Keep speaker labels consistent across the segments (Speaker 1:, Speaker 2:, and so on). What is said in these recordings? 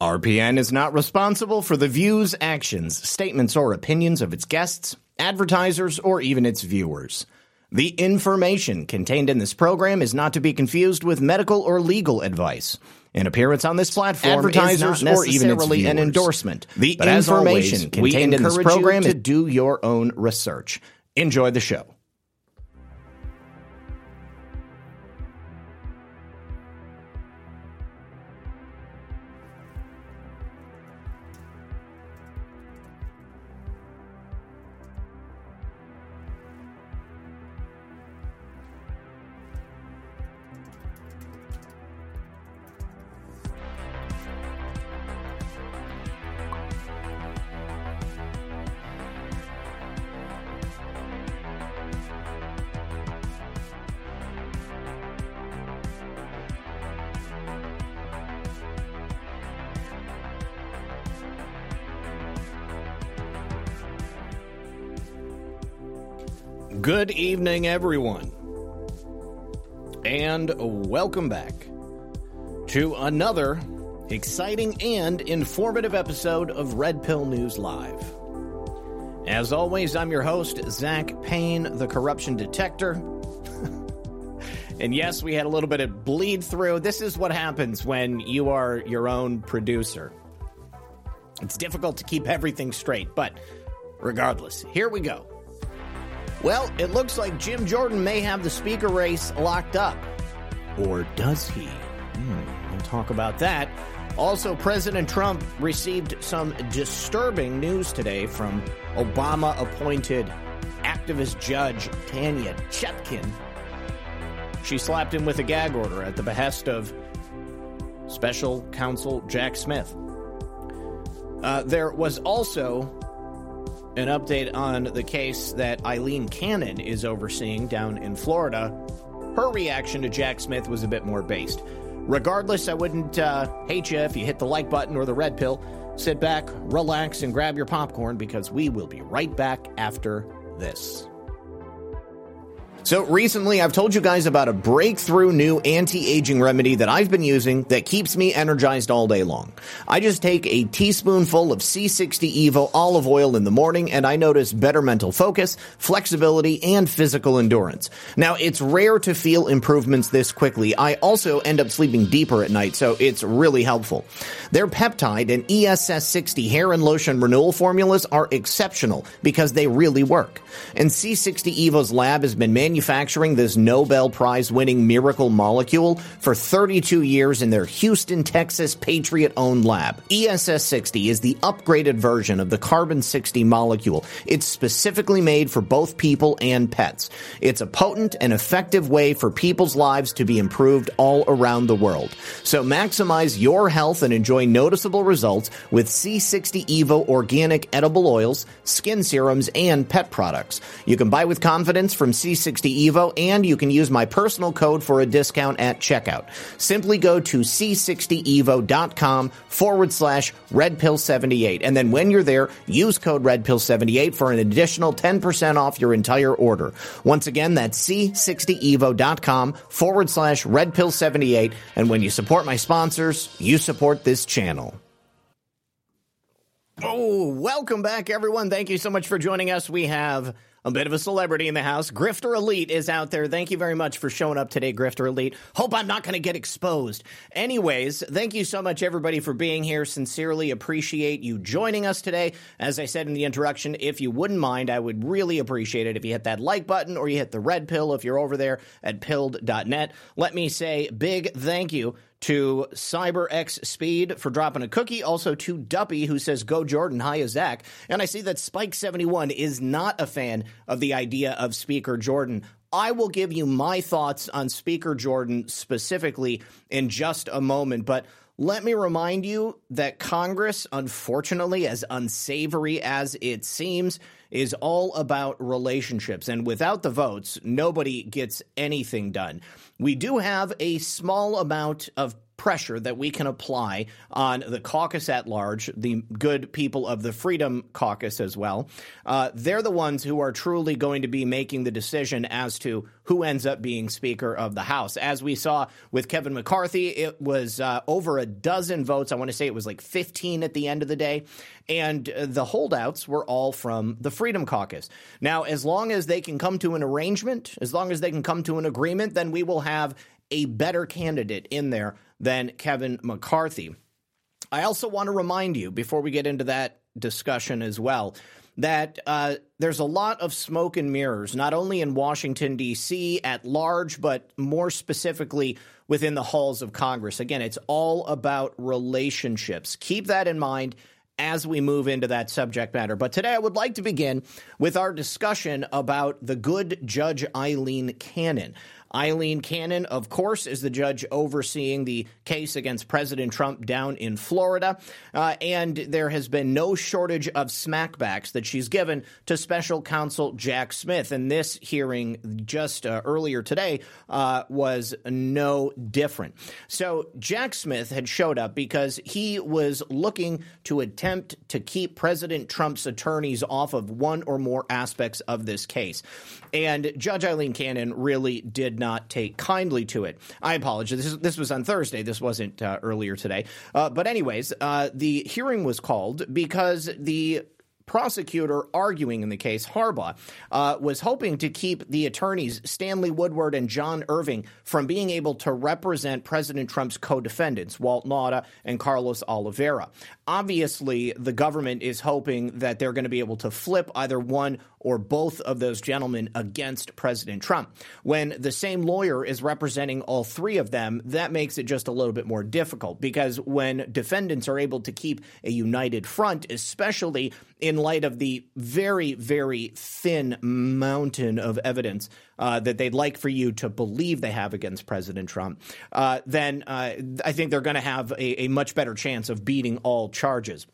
Speaker 1: RPN is not responsible for the views, actions, statements, or opinions of its guests, advertisers, or even its viewers. The information contained in this program is not to be confused with medical or legal advice. An appearance on this platform advertisers or even its viewers. an endorsement. The but information always, contained in this program is to do your own research. Enjoy the show. Good evening, everyone, and welcome back to another exciting and informative episode of Red Pill News Live. As always, I'm your host, Zak Paine, the corruption detector. and yes, we had a little bit of bleed through. This is what happens when you are your own producer. It's difficult to keep everything straight, but regardless, here we go. Well, it looks like Jim Jordan may have the speaker race locked up. Or does he? Hmm, we'll talk about that. Also, President Trump received some disturbing news today from Obama appointed activist judge Tanya Chutkan. She slapped him with a gag order at the behest of special counsel Jack Smith. Uh, there was also an update on the case that Aileen Cannon is overseeing down in Florida. Her reaction to Jack Smith was a bit more based. Regardless, I wouldn't uh, hate you if you hit the like button or the red pill. Sit back, relax, and grab your popcorn because we will be right back after this. So recently, I've told you guys about a breakthrough new anti-aging remedy that I've been using that keeps me energized all day long. I just take a teaspoonful of C60 Evo olive oil in the morning and I notice better mental focus, flexibility, and physical endurance. Now, it's rare to feel improvements this quickly. I also end up sleeping deeper at night, so it's really helpful. Their peptide and ESS60 hair and lotion renewal formulas are exceptional because they really work. And C60 Evo's lab has been manufacturing this Nobel Prize winning miracle molecule for 32 years in their Houston, Texas Patriot owned lab. ESS 60 is the upgraded version of the carbon 60 molecule. It's specifically made for both people and pets. It's a potent and effective way for people's lives to be improved all around the world. So maximize your health and enjoy noticeable results with C60 Evo organic edible oils, skin serums, and pet products. You can buy with confidence from C60 Evo, and you can use my personal code for a discount at checkout. Simply go to c60evo.com forward slash redpill78. And then when you're there, use code redpill78 for an additional 10% off your entire order. Once again, that's c60evo.com forward slash redpill78. And when you support my sponsors, you support this channel. Oh, welcome back, everyone. Thank you so much for joining us. We have a bit of a celebrity in the house. Grifter Elite is out there. Thank you very much for showing up today, Grifter Elite. Hope I'm not going to get exposed. Anyways, thank you so much, everybody, for being here. Sincerely appreciate you joining us today. As I said in the introduction, if you wouldn't mind, I would really appreciate it if you hit that like button or you hit the red pill if you're over there at pilled.net. Let me say big thank you to CyberX Speed for dropping a cookie. Also to Duppy, who says, Go Jordan, hi, Zak. And I see that Spike71 is not a fan of the idea of Speaker Jordan. I will give you my thoughts on Speaker Jordan specifically in just a moment, but let me remind you that Congress, unfortunately, as unsavory as it seems, is all about relationships. And without the votes, nobody gets anything done. We do have a small amount of pressure that we can apply on the caucus at large, the good people of the Freedom Caucus as well. Uh, they're the ones who are truly going to be making the decision as to who ends up being Speaker of the House. As we saw with Kevin McCarthy, it was uh, over a dozen votes. I want to say it was like 15 at the end of the day. And uh, the holdouts were all from the Freedom Caucus. Now, as long as they can come to an arrangement, as long as they can come to an agreement, then we will have a better candidate in there than Kevin McCarthy. I also want to remind you, before we get into that discussion as well, that uh, there's a lot of smoke and mirrors, not only in Washington, D.C. at large, but more specifically within the halls of Congress. Again, it's all about relationships. Keep that in mind as we move into that subject matter. But today I would like to begin with our discussion about the good Judge Aileen Cannon. Aileen Cannon, of course, is the judge overseeing the case against President Trump down in Florida. Uh, and there has been no shortage of smackbacks that she's given to special counsel Jack Smith. And this hearing just uh, earlier today uh, was no different. So Jack Smith had showed up because he was looking to attempt to keep President Trump's attorneys off of one or more aspects of this case. And Judge Aileen Cannon really did not take kindly to it. I apologize. This, is, this was on Thursday. This wasn't uh, earlier today. Uh, but, anyways, uh, the hearing was called because the prosecutor arguing in the case, Harbach, uh, was hoping to keep the attorneys Stanley Woodward and John Irving from being able to represent President Trump's co defendants, Walt Nauta and Carlos Oliveira. Obviously, the government is hoping that they're going to be able to flip either one or both of those gentlemen against President Trump. When the same lawyer is representing all three of them, that makes it just a little bit more difficult because when defendants are able to keep a united front, especially in light of the very, very thin mountain of evidence uh, that they'd like for you to believe they have against President Trump, uh, then uh, I think they're going to have a, a much better chance of beating all charges.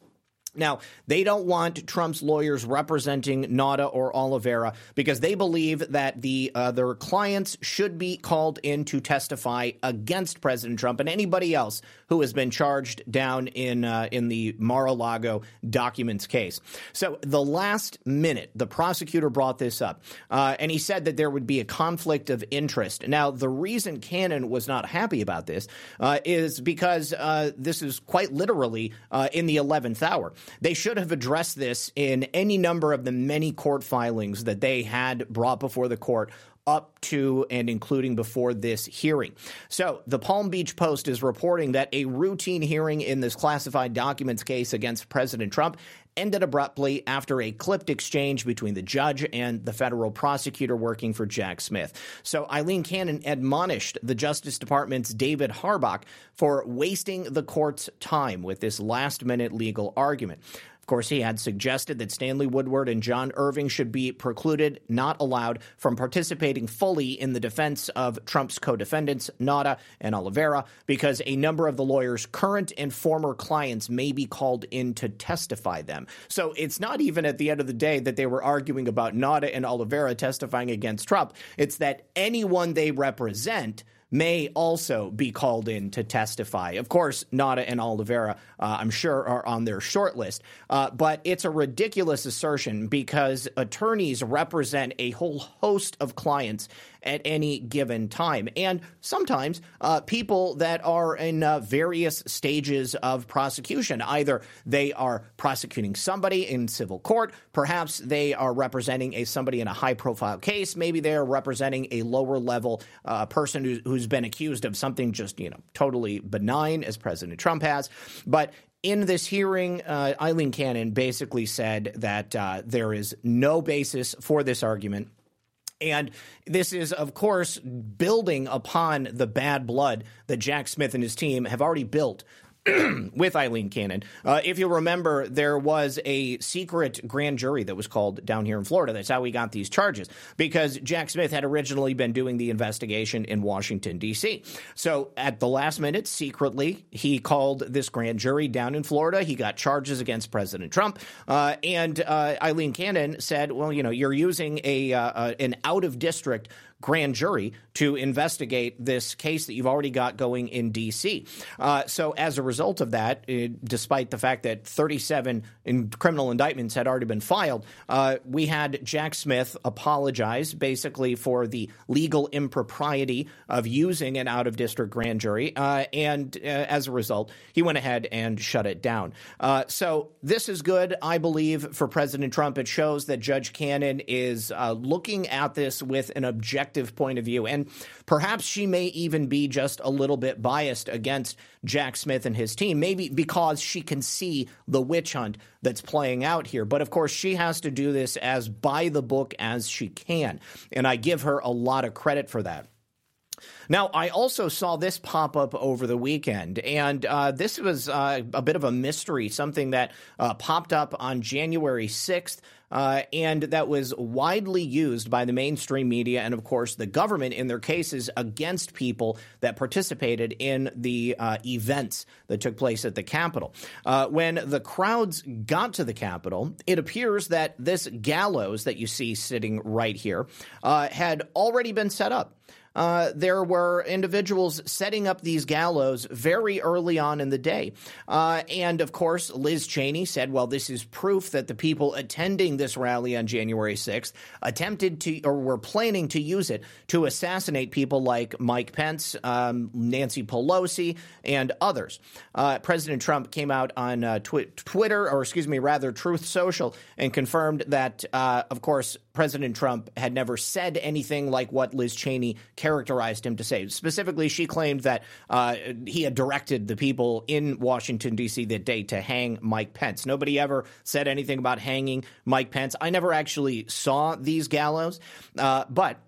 Speaker 1: Now, they don't want Trump's lawyers representing Nauta or Oliveira because they believe that the uh, their clients should be called in to testify against President Trump and anybody else who has been charged down in uh, in the Mar-a-Lago documents case. So, the last minute, the prosecutor brought this up, uh, and he said that there would be a conflict of interest. Now, the reason Cannon was not happy about this uh, is because uh, this is quite literally uh, in the eleventh hour. They should have addressed this in any number of the many court filings that they had brought before the court up to and including before this hearing. So, the Palm Beach Post is reporting that a routine hearing in this classified documents case against President Trump ended abruptly after a clipped exchange between the judge and the federal prosecutor working for Jack Smith. So, Aileen Cannon admonished the Justice Department's David Harbach for wasting the court's time with this last minute legal argument. Of course, he had suggested that Stanley Woodward and John Irving should be precluded, not allowed, from participating fully in the defense of Trump's co defendants, Nauta and Oliveira, because a number of the lawyers' current and former clients may be called in to testify them. So it's not even at the end of the day that they were arguing about Nauta and Oliveira testifying against Trump. It's that anyone they represent may also be called in to testify. Of course, Nauta and Oliveira, uh, I'm sure, are on their short list. Uh, but it's a ridiculous assertion because attorneys represent a whole host of clients at any given time. And sometimes uh, people that are in uh, various stages of prosecution. Either they are prosecuting somebody in civil court, perhaps they are representing a somebody in a high profile case, maybe they are representing a lower level uh, person who, who's been accused of something just, you know, totally benign as President Trump has. But in this hearing, uh, Aileen Cannon basically said that uh, there is no basis for this argument. And this is, of course, building upon the bad blood that Jack Smith and his team have already built with Aileen Cannon. Uh, if you remember, there was a secret grand jury that was called down here in Florida. That's how we got these charges because Jack Smith had originally been doing the investigation in Washington, D.C. So at the last minute, secretly, he called this grand jury down in Florida. He got charges against President Trump. Uh, and uh, Aileen Cannon said, well, you know, you're using a uh, uh, an out of district grand jury to investigate this case that you've already got going in D.C. Uh, so, as a result of that, uh, despite the fact that 37 in criminal indictments had already been filed, uh, we had Jack Smith apologize basically for the legal impropriety of using an out of district grand jury. Uh, and uh, as a result, he went ahead and shut it down. Uh, so, this is good, I believe, for President Trump. It shows that Judge Cannon is looking at this with an objective point of view. And perhaps she may even be just a little bit biased against Jack Smith and his team, maybe because she can see the witch hunt that's playing out here. But of course, she has to do this as by the book as she can. And I give her a lot of credit for that. Now, I also saw this pop up over the weekend, and uh, this was uh, a bit of a mystery, something that uh, popped up on January 6th. Uh, and that was widely used by the mainstream media and, of course, the government in their cases against people that participated in the uh, events that took place at the Capitol. Uh, when the crowds got to the Capitol, it appears that this gallows that you see sitting right here had already been set up uh, there were individuals setting up these gallows very early on in the day. Uh, and of course, Liz Cheney said, well, this is proof that the people attending this rally on January 6th attempted to or were planning to use it to assassinate people like Mike Pence, um, Nancy Pelosi, and others. Uh, President Trump came out on uh, twi- Twitter, or excuse me, rather, Truth Social, and confirmed that, uh, of course, President Trump had never said anything like what Liz Cheney characterized him to say. Specifically, she claimed that uh, he had directed the people in Washington, D.C. that day to hang Mike Pence. Nobody ever said anything about hanging Mike Pence. I never actually saw these gallows, uh, but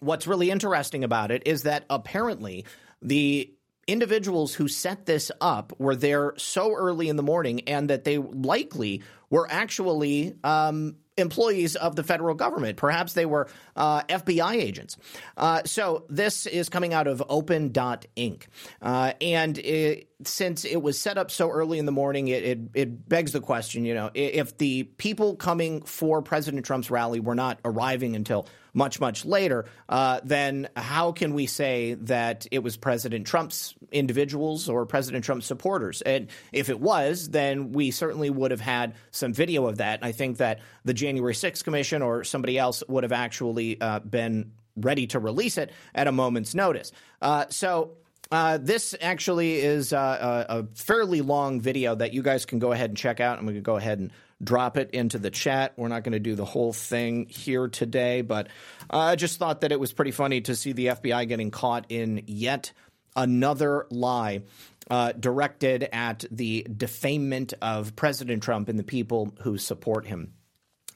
Speaker 1: what's really interesting about it is that apparently the individuals who set this up were there so early in the morning and that they likely were actually um, employees of the federal government. Perhaps they were uh, FBI agents. Uh, so this is coming out of Open.Inc. Uh, and it, since it was set up so early in the morning, it, it, it, begs the question, you know, if the people coming for President Trump's rally were not arriving until much, much later, uh, then how can we say that it was President Trump's individuals or President Trump's supporters? And if it was, then we certainly would have had some video of that. I think that the January 6th Commission or somebody else would have actually uh, been ready to release it at a moment's notice. Uh, so uh, this actually is uh, a, a, fairly long video that you guys can go ahead and check out. I'm going to go ahead and drop it into the chat. We're not going to do the whole thing here today, but uh, I just thought that it was pretty funny to see the FBI getting caught in yet another lie uh, directed at the defamement of President Trump and the people who support him.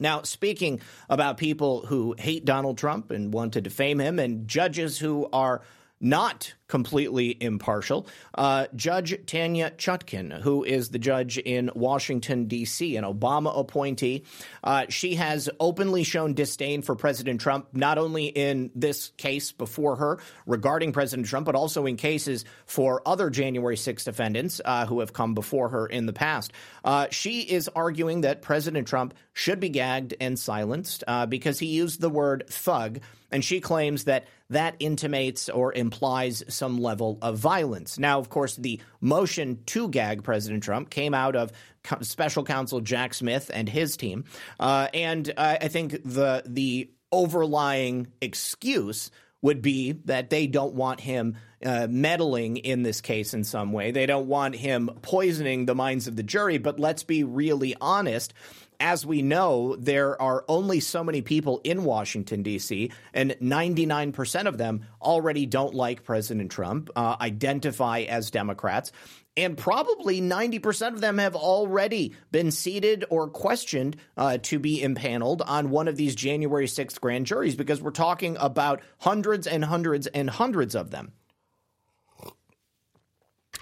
Speaker 1: Now, speaking about people who hate Donald Trump and want to defame him, and judges who are not completely impartial. Uh, judge Tanya Chutkan, who is the judge in Washington, D.C., an Obama appointee, uh, she has openly shown disdain for President Trump, not only in this case before her regarding President Trump, but also in cases for other January 6 defendants uh, who have come before her in the past. Uh, she is arguing that President Trump should be gagged and silenced uh, because he used the word thug, and she claims that that intimates or implies some level of violence. Now, of course, the motion to gag President Trump came out of special counsel Jack Smith and his team. Uh, and I think the the overlying excuse would be that they don't want him uh, meddling in this case in some way. They don't want him poisoning the minds of the jury. But let's be really honest as we know, there are only so many people in Washington, D.C., and 99% of them already don't like President Trump, uh, identify as Democrats. And probably 90% of them have already been seated or questioned uh, to be impaneled on one of these January 6th grand juries because we're talking about hundreds and hundreds and hundreds of them.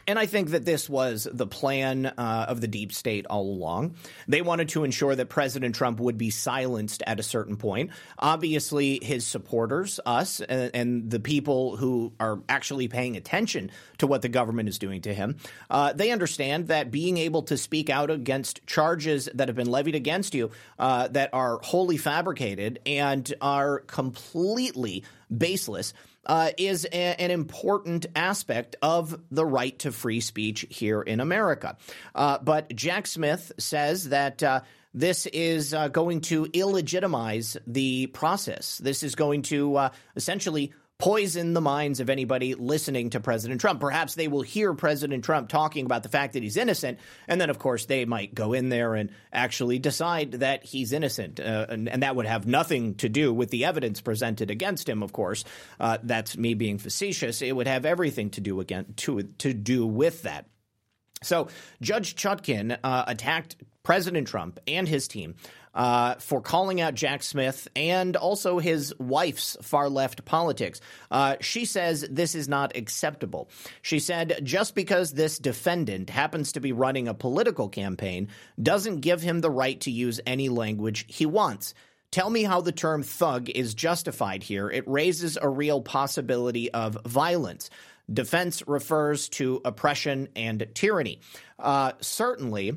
Speaker 1: And I think that this was the plan uh, of the deep state all along. They wanted to ensure that President Trump would be silenced at a certain point. Obviously, his supporters, us, and, and the people who are actually paying attention to what the government is doing to him, uh, they understand that being able to speak out against charges that have been levied against you uh, that are wholly fabricated and are completely baseless uh, is a, an important aspect of the right to free speech here in America. Uh, but Jack Smith says that. Uh, this is uh, going to illegitimize the process. This is going to uh, essentially poison the minds of anybody listening to President Trump. Perhaps they will hear President Trump talking about the fact that he's innocent, and then, of course, they might go in there and actually decide that he's innocent. Uh, and, and, that would have nothing to do with the evidence presented against him, of course. Uh, that's me being facetious. It would have everything to do again to to do with that. So Judge Chutkan uh, attacked President Trump and his team uh, for calling out Jack Smith and also his wife's far left politics. Uh, she says this is not acceptable. She said just because this defendant happens to be running a political campaign doesn't give him the right to use any language he wants. Tell me how the term thug is justified here. It raises a real possibility of violence. Defense refers to oppression and tyranny. Uh, certainly,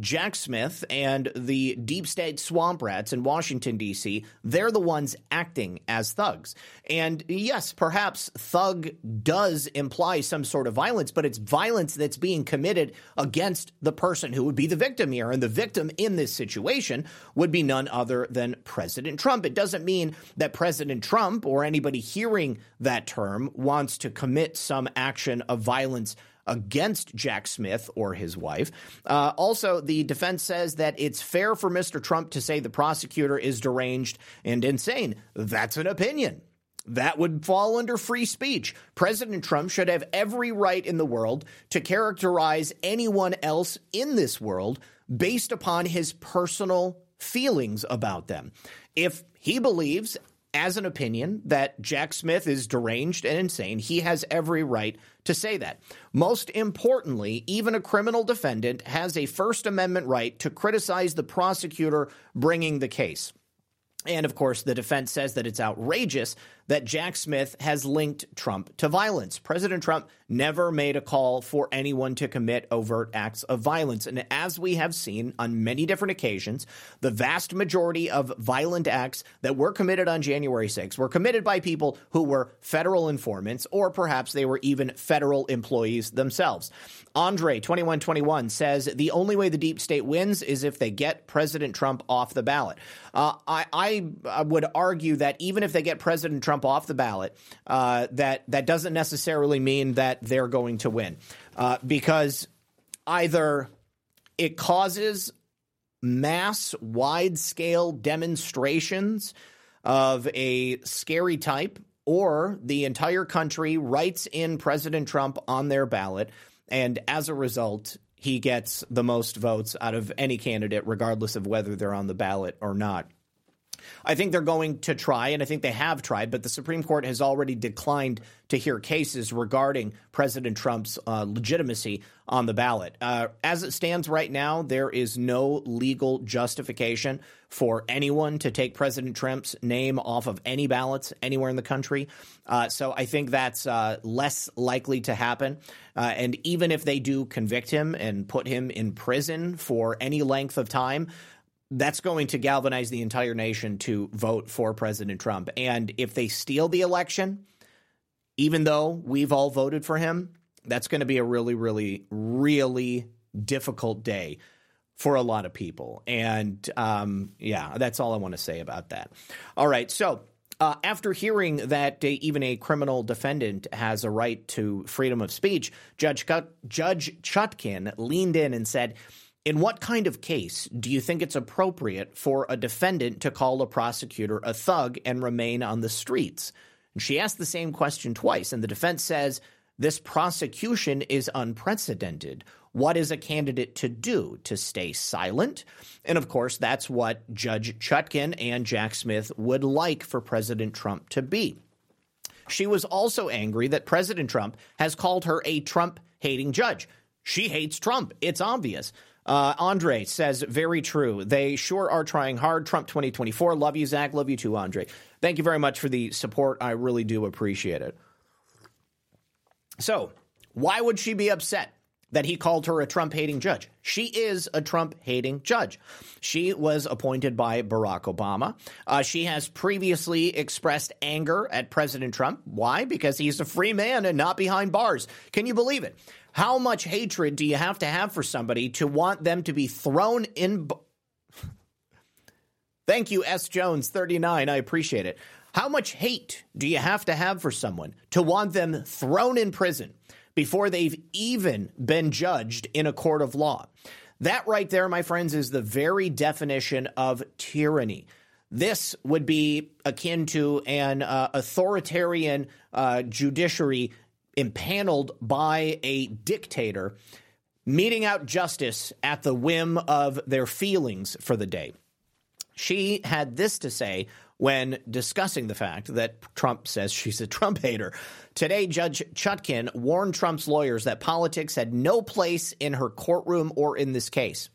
Speaker 1: Jack Smith and the deep state swamp rats in Washington, D.C., they're the ones acting as thugs. And yes, perhaps thug does imply some sort of violence, but it's violence that's being committed against the person who would be the victim here. And the victim in this situation would be none other than President Trump. It doesn't mean that President Trump or anybody hearing that term wants to commit some action of violence against Jack Smith or his wife. Uh, also, the defense says that it's fair for Mr. Trump to say the prosecutor is deranged and insane. That's an opinion. That would fall under free speech. President Trump should have every right in the world to characterize anyone else in this world based upon his personal feelings about them. If he believes, as an opinion that Jack Smith is deranged and insane. He has every right to say that. Most importantly, even a criminal defendant has a First Amendment right to criticize the prosecutor bringing the case. And of course, the defense says that it's outrageous that Jack Smith has linked Trump to violence. President Trump never made a call for anyone to commit overt acts of violence. And as we have seen on many different occasions, the vast majority of violent acts that were committed on January 6 were committed by people who were federal informants, or perhaps they were even federal employees themselves. Andre 2121 says the only way the deep state wins is if they get President Trump off the ballot. Uh, I, I would argue that even if they get President Trump off the ballot, uh, that that doesn't necessarily mean that they're going to win, uh, because either it causes mass, wide scale demonstrations of a scary type, or the entire country writes in President Trump on their ballot, and as a result, he gets the most votes out of any candidate, regardless of whether they're on the ballot or not. I think they're going to try, and I think they have tried, but the Supreme Court has already declined to hear cases regarding President Trump's uh, legitimacy on the ballot. Uh, as it stands right now, there is no legal justification for anyone to take President Trump's name off of any ballots anywhere in the country. Uh, so I think that's uh, less likely to happen. Uh, and even if they do convict him and put him in prison for any length of time, that's going to galvanize the entire nation to vote for President Trump. And if they steal the election, even though we've all voted for him, that's going to be a really, really, really difficult day for a lot of people. And um, yeah, that's all I want to say about that. All right. So. Uh, after hearing that uh, even a criminal defendant has a right to freedom of speech, Judge, Judge Chutkan leaned in and said, in what kind of case do you think it's appropriate for a defendant to call a prosecutor a thug and remain on the streets? And she asked the same question twice, and the defense says this prosecution is unprecedented. What is a candidate to do? To stay silent? And of course, that's what Judge Chutkan and Jack Smith would like for President Trump to be. She was also angry that President Trump has called her a Trump hating judge. She hates Trump. It's obvious. Uh, Andre says, very true. They sure are trying hard. Trump 2024. Love you, Zak. Love you too, Andre. Thank you very much for the support. I really do appreciate it. So, why would she be upset? that he called her a Trump hating judge. She is a Trump hating judge. She was appointed by Barack Obama. Uh, she has previously expressed anger at President Trump. Why? Because he's a free man and not behind bars. Can you believe it? How much hatred do you have to have for somebody to want them to be thrown in? Thank you, S. Jones, 39. I appreciate it. How much hate do you have to have for someone to want them thrown in prison before they've even been judged in a court of law? That right there, my friends, is the very definition of tyranny. This would be akin to an uh, authoritarian uh, judiciary impaneled by a dictator meting out justice at the whim of their feelings for the day. She had this to say when discussing the fact that Trump says she's a Trump hater. Today, Judge Chutkan warned Trump's lawyers that politics had no place in her courtroom or in this case.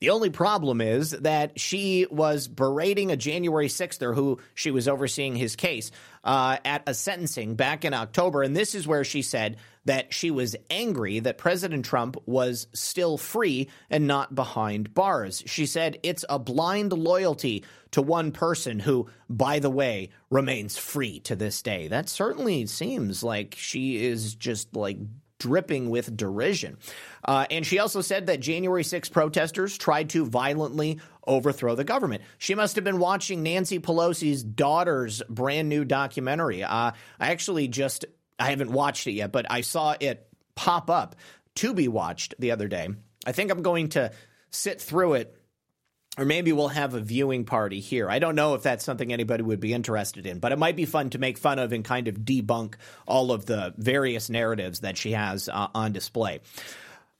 Speaker 1: The only problem is that she was berating a January 6ther who she was overseeing his case uh, at a sentencing back in October. And this is where she said that she was angry that President Trump was still free and not behind bars. She said it's a blind loyalty to one person who, by the way, remains free to this day. That certainly seems like she is just like dripping with derision. Uh, and she also said that January 6 protesters tried to violently overthrow the government. She must have been watching Nancy Pelosi's daughter's brand new documentary. Uh, I actually just, I haven't watched it yet, but I saw it pop up to be watched the other day. I think I'm going to sit through it or maybe we'll have a viewing party here. I don't know if that's something anybody would be interested in, but it might be fun to make fun of and kind of debunk all of the various narratives that she has uh, on display.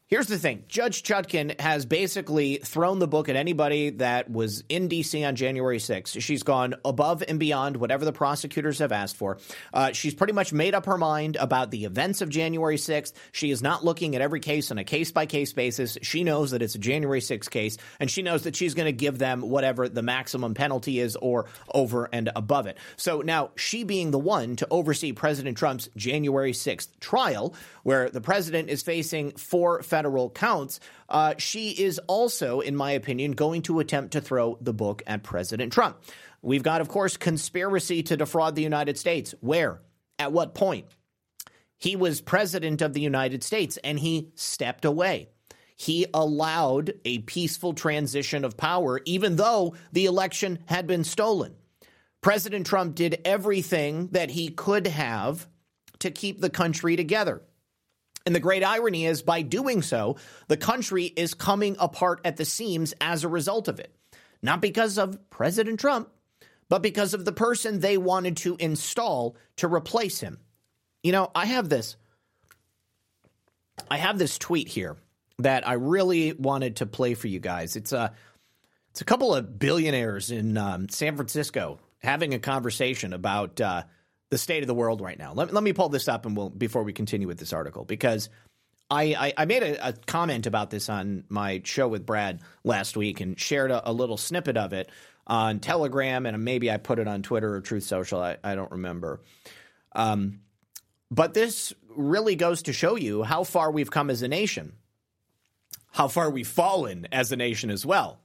Speaker 1: Here's the thing Judge Chutkan has basically thrown the book at anybody that was in D.C. on January 6th. She's gone above and beyond whatever the prosecutors have asked for. Uh, she's pretty much made up her mind about the events of January 6th. She is not looking at every case on a case by case basis. She knows that it's a January 6th case, and she knows that she's going to give them whatever the maximum penalty is or over and above it. So now, she being the one to oversee President Trump's January 6th trial, where the president is facing four federal counts, uh, she is also, in my opinion, going to attempt to throw the book at President Trump. We've got, of course, conspiracy to defraud the United States. Where? At what point? He was president of the United States and he stepped away. He allowed a peaceful transition of power, even though the election had been stolen. President Trump did everything that he could have to keep the country together. And the great irony is, by doing so, the country is coming apart at the seams as a result of it. Not because of President Trump, but because of the person they wanted to install to replace him. You know, I have this. I have this tweet here that I really wanted to play for you guys. It's a, it's a couple of billionaires in um, San Francisco having a conversation about uh, the state of the world right now. Let, let me pull this up and we'll before we continue with this article because I, I, I made a, a, comment about this on my show with Brad last week and shared a, a, little snippet of it on Telegram and maybe I put it on Twitter or Truth Social. I, I don't remember. Um, but this really goes to show you how far we've come as a nation, how far we've fallen as a nation as well.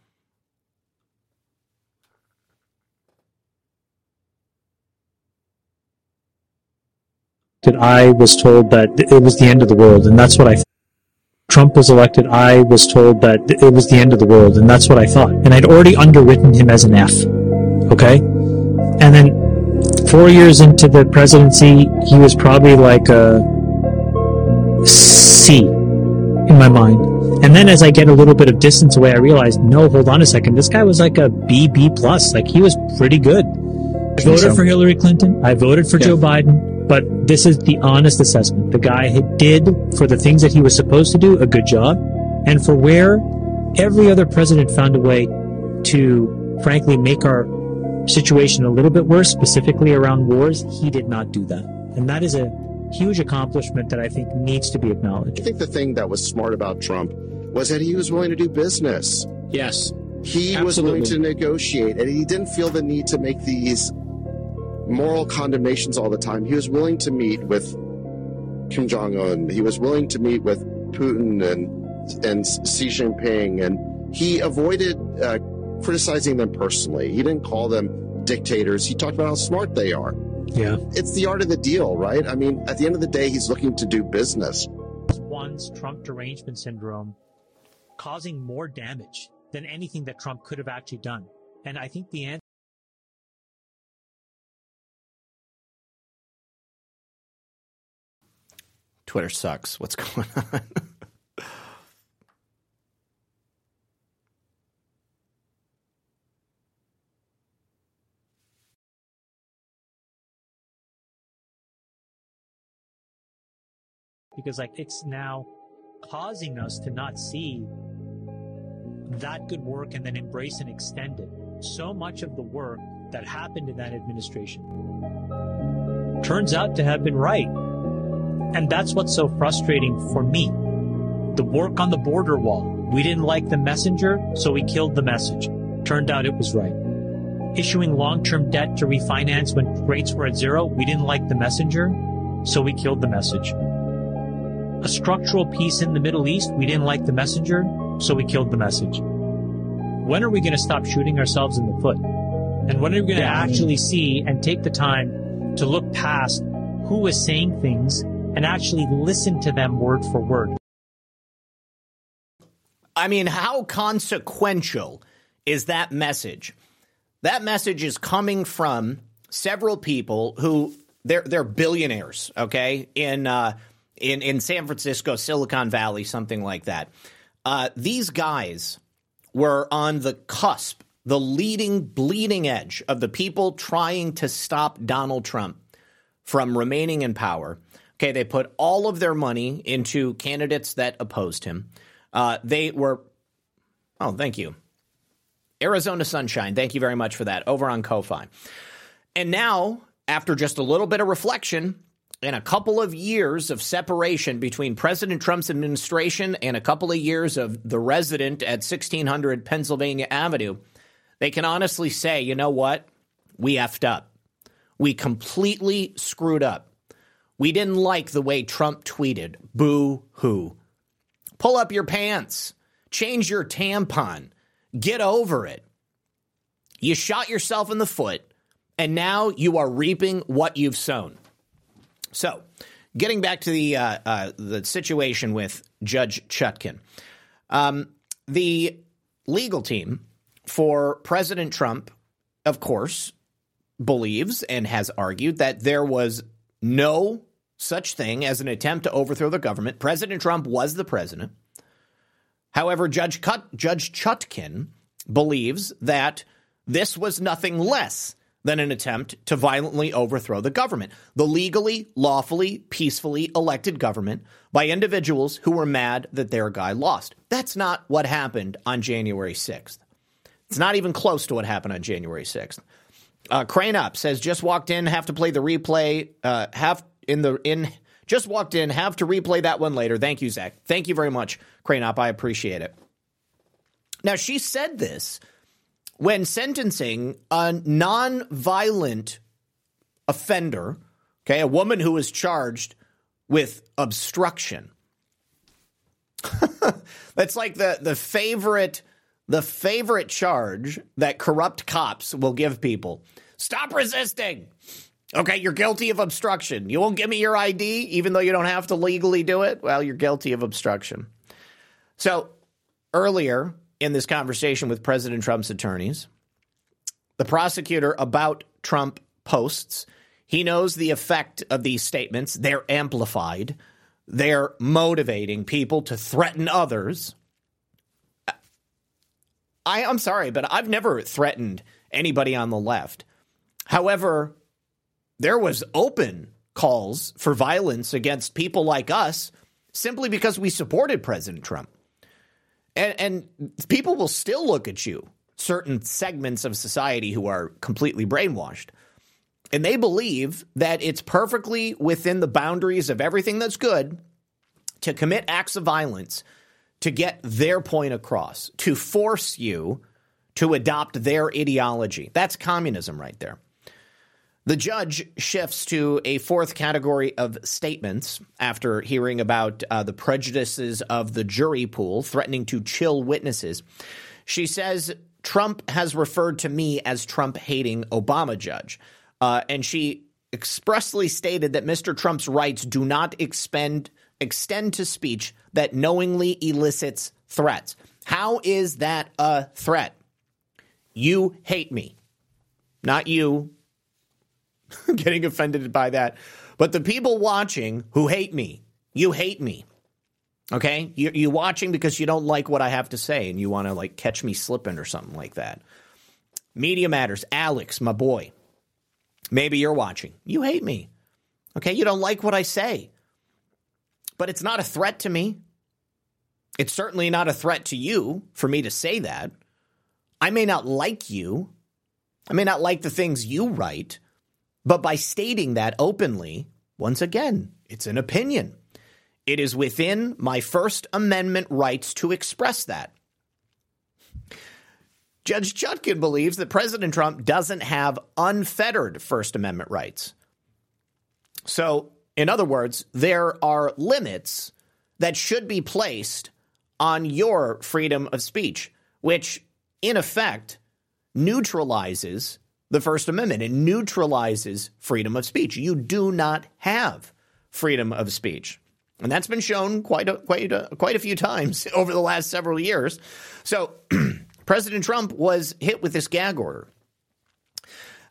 Speaker 2: I was told that it was the end of the world, and that's what I. Th- Trump was elected, I was told that it was the end of the world, and that's what I thought. And I'd already underwritten him as an F. Okay, and then four years into the presidency, he was probably like a C in my mind. And then as I get a little bit of distance away, I realized, no, hold on a second. This guy was like a B, B plus. Like he was pretty good. I voted so. for Hillary Clinton. I voted for yeah. Joe Biden. But this is the honest assessment. The guy did, for the things that he was supposed to do, a good job. And for where every other president found a way to, frankly, make our situation a little bit worse, specifically around wars, he did not do that. And that is a huge accomplishment that I think needs to be acknowledged.
Speaker 3: I think the thing that was smart about Trump was that he was willing to do business.
Speaker 4: Yes.
Speaker 3: He Absolutely. was willing to negotiate, and he didn't feel the need to make these moral condemnations all the time. He was willing to meet with Kim Jong Un. He was willing to meet with Putin and and Xi Jinping, and he avoided uh, criticizing them personally. He didn't call them dictators. He talked about how smart they are.
Speaker 2: Yeah,
Speaker 3: it's the art of the deal, right? I mean, at the end of the day, he's looking to do business.
Speaker 2: One's Trump derangement syndrome causing more damage than anything that Trump could have actually done. And I think the answer
Speaker 1: Twitter sucks. What's going on?
Speaker 2: because like it's now causing us to not see that good work and then embrace and extend it. So much of the work that happened in that administration turns out to have been right. And that's what's so frustrating for me. The work on the border wall. We didn't like the messenger, so we killed the message. Turned out it was right. Issuing long-term debt to refinance when rates were at zero. We didn't like the messenger, so we killed the message a structural peace in the Middle East. We didn't like the messenger, so we killed the message. When are we going to stop shooting ourselves in the foot? And when are we going to actually see and take the time to look past who is saying things and actually listen to them word for word?
Speaker 1: I mean, how consequential is that message? That message is coming from several people who they're they're billionaires, okay? In uh, in in San Francisco, Silicon Valley, something like that. Uh, these guys were on the cusp, the leading, bleeding edge of the people trying to stop Donald Trump from remaining in power. Okay, they put all of their money into candidates that opposed him. Uh, they were, oh, thank you. Arizona Sunshine, thank you very much for that over on Ko-Fi. And now, after just a little bit of reflection, and a couple of years of separation between President Trump's administration and a couple of years of the resident at 1600 Pennsylvania Avenue, they can honestly say, you know what? We effed up. We completely screwed up. We didn't like the way Trump tweeted. Boo hoo. Pull up your pants. Change your tampon. Get over it. You shot yourself in the foot, and now you are reaping what you've sown. So, getting back to the uh, uh, the situation with Judge Chutkan, um, the legal team for President Trump, of course, believes and has argued that there was no such thing as an attempt to overthrow the government. President Trump was the president. However, Judge, Cut- Judge Chutkan believes that this was nothing less than an attempt to violently overthrow the government, the legally, lawfully, peacefully elected government by individuals who were mad that their guy lost. That's not what happened on January 6th. It's not even close to what happened on January 6th. Uh, Crane Up says just walked in, have to play the replay, uh, have in the in just walked in, have to replay that one later. Thank you, Zak. Thank you very much, Crane Up. I appreciate it. Now she said this when sentencing a non-violent offender, okay, a woman who was charged with obstruction. That's like the the favorite the favorite charge that corrupt cops will give people. Stop resisting. Okay, you're guilty of obstruction. You won't give me your ID even though you don't have to legally do it. Well, you're guilty of obstruction. So, earlier in this conversation with President Trump's attorneys. The prosecutor about Trump posts. He knows the effect of these statements. They're amplified, they're motivating people to threaten others. I, I'm sorry, but I've never threatened anybody on the left. However, there was open calls for violence against people like us simply because we supported President Trump. And, and people will still look at you, certain segments of society who are completely brainwashed. And they believe that it's perfectly within the boundaries of everything that's good to commit acts of violence to get their point across, to force you to adopt their ideology. That's communism right there. The judge shifts to a fourth category of statements after hearing about uh, the prejudices of the jury pool threatening to chill witnesses. She says Trump has referred to me as Trump hating Obama judge. Uh, and she expressly stated that Mr. Trump's rights do not expend, extend to speech that knowingly elicits threats. How is that a threat? You hate me. Not you getting offended by that, but the people watching who hate me. You hate me. Okay? You're, you're watching because you don't like what I have to say and you want to like catch me slipping or something like that. Media Matters, Alex, my boy. Maybe you're watching. You hate me. Okay? You don't like what I say. But it's not a threat to me. It's certainly not a threat to you for me to say that. I may not like you. I may not like the things you write, but by stating that openly, once again, it's an opinion. It is within my First Amendment rights to express that. Judge Chutkan believes that President Trump doesn't have unfettered First Amendment rights. So, in other words, there are limits that should be placed on your freedom of speech, which in effect neutralizes the First Amendment. It neutralizes freedom of speech. You do not have freedom of speech. And that's been shown quite a, quite a, quite a few times over the last several years. So President Trump was hit with this gag order.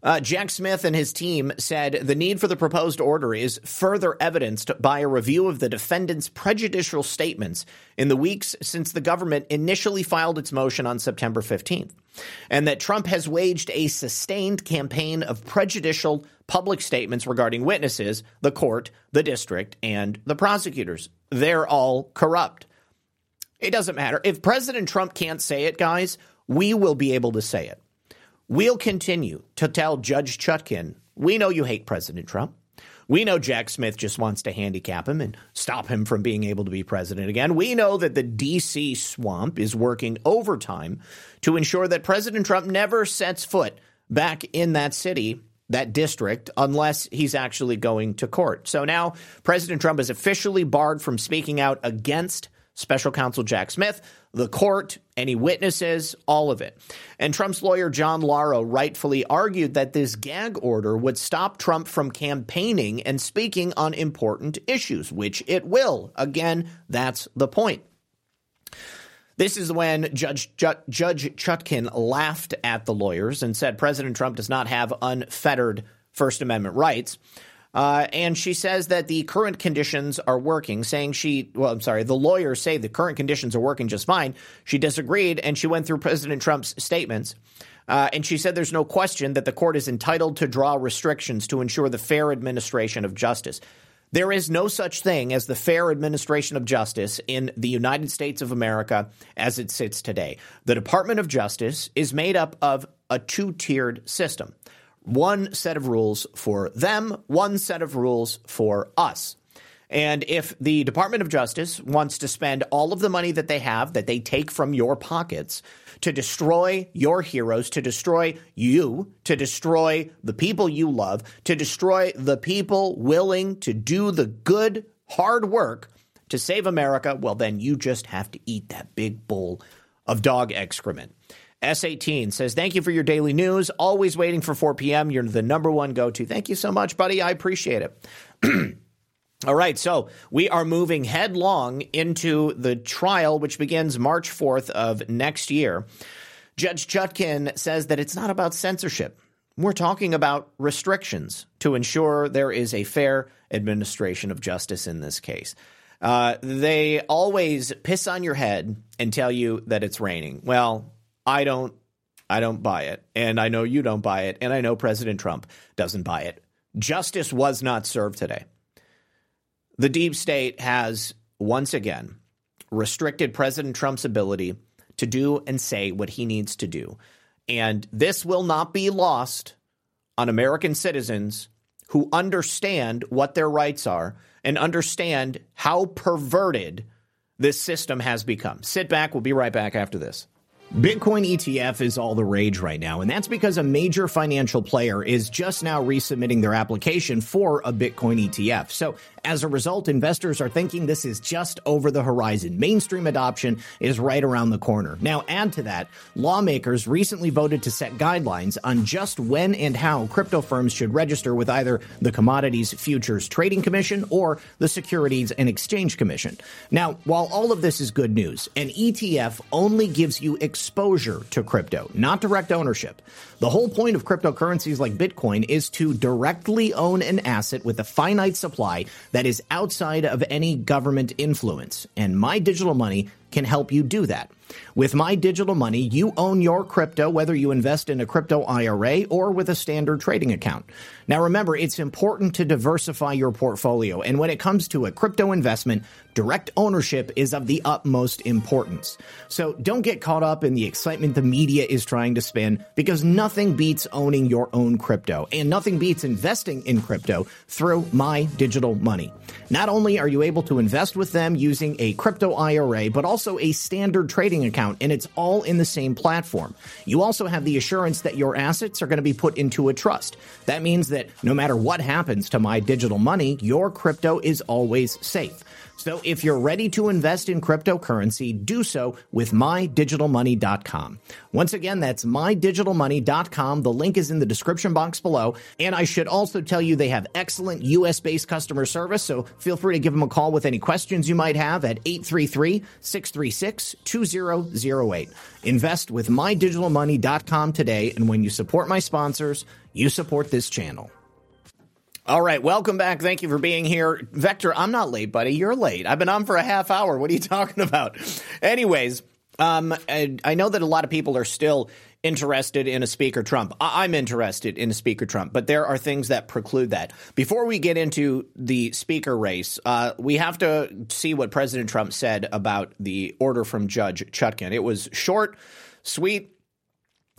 Speaker 1: Uh, Jack Smith and his team said the need for the proposed order is further evidenced by a review of the defendant's prejudicial statements in the weeks since the government initially filed its motion on September 15th, and that Trump has waged a sustained campaign of prejudicial public statements regarding witnesses, the court, the district, and the prosecutors. They're all corrupt. It doesn't matter. If President Trump can't say it, guys, we will be able to say it. We'll continue to tell Judge Chutkan, we know you hate President Trump. We know Jack Smith just wants to handicap him and stop him from being able to be president again. We know that the D.C. swamp is working overtime to ensure that President Trump never sets foot back in that city, that district, unless he's actually going to court. So now President Trump is officially barred from speaking out against special counsel Jack Smith, the court, any witnesses, all of it. And Trump's lawyer, John Lauro, rightfully argued that this gag order would stop Trump from campaigning and speaking on important issues, which it will. Again, that's the point. This is when Judge, Judge Chutkan laughed at the lawyers and said President Trump does not have unfettered First Amendment rights. Uh, and she says that the current conditions are working, saying she, well, I'm sorry, the lawyers say the current conditions are working just fine. She disagreed and she went through President Trump's statements. Uh, and she said there's no question that the court is entitled to draw restrictions to ensure the fair administration of justice. There is no such thing as the fair administration of justice in the United States of America as it sits today. The Department of Justice is made up of a two tiered system one set of rules for them, one set of rules for us. And if the Department of Justice wants to spend all of the money that they have, that they take from your pockets, to destroy your heroes, to destroy you, to destroy the people you love, to destroy the people willing to do the good, hard work to save America, well, then you just have to eat that big bowl of dog excrement. S18 says, Thank you for your daily news. Always waiting for 4 p.m. You're the number one go to. Thank you so much, buddy. I appreciate it. All right, so we are moving headlong into the trial, which begins March 4th of next year. Judge Chutkan says that it's not about censorship. We're talking about restrictions to ensure there is a fair administration of justice in this case. Uh, they always piss on your head and tell you that it's raining. Well, I don't I don't buy it. And I know you don't buy it. And I know President Trump doesn't buy it. Justice was not served today. The deep state has once again restricted President Trump's ability to do and say what he needs to do. And this will not be lost on American citizens who understand what their rights are and understand how perverted this system has become. Sit back. We'll be right back after this. Bitcoin ETF is all the rage right now, and that's because a major financial player is just now resubmitting their application for a Bitcoin ETF. So as a result, investors are thinking this is just over the horizon. Mainstream adoption is right around the corner. Now, add to that, lawmakers recently voted to set guidelines on just when and how crypto firms should register with either the Commodities Futures Trading Commission or the Securities and Exchange Commission. Now, while all of this is good news, an ETF only gives you exposure to crypto, not direct ownership. The whole point of cryptocurrencies like Bitcoin is to directly own an asset with a finite supply that is outside of any government influence. And my digital money can help you do that. With My Digital Money, you own your crypto whether you invest in a crypto IRA or with a standard trading account. Now remember, it's important to diversify your portfolio. And when it comes to a crypto investment, direct ownership is of the utmost importance. So don't get caught up in the excitement the media is trying to spin because nothing beats owning your own crypto and nothing beats investing in crypto through My Digital Money. Not only are you able to invest with them using a crypto IRA, but also a standard trading account account, and it's all in the same platform. You also have the assurance that your assets are going to be put into a trust. That means that no matter what happens to my digital money, your crypto is always safe. So if you're ready to invest in cryptocurrency, do so with mydigitalmoney.com. Once again, that's mydigitalmoney.com. The link is in the description box below. And I should also tell you they have excellent US based customer service. So feel free to give them a call with any questions you might have at 833 636 2008. Invest with mydigitalmoney.com today. And when you support my sponsors, you support this channel. All right, welcome back. Thank you for being here. Vector, I'm not late, buddy. You're late. I've been on for a half hour. What are you talking about? Anyways, um, I know that a lot of people are still interested in a Speaker Trump. I- am interested in a Speaker Trump, but there are things that preclude that. Before we get into the Speaker race, uh, we have to see what President Trump said about the order from Judge Chutkan. It was short, sweet,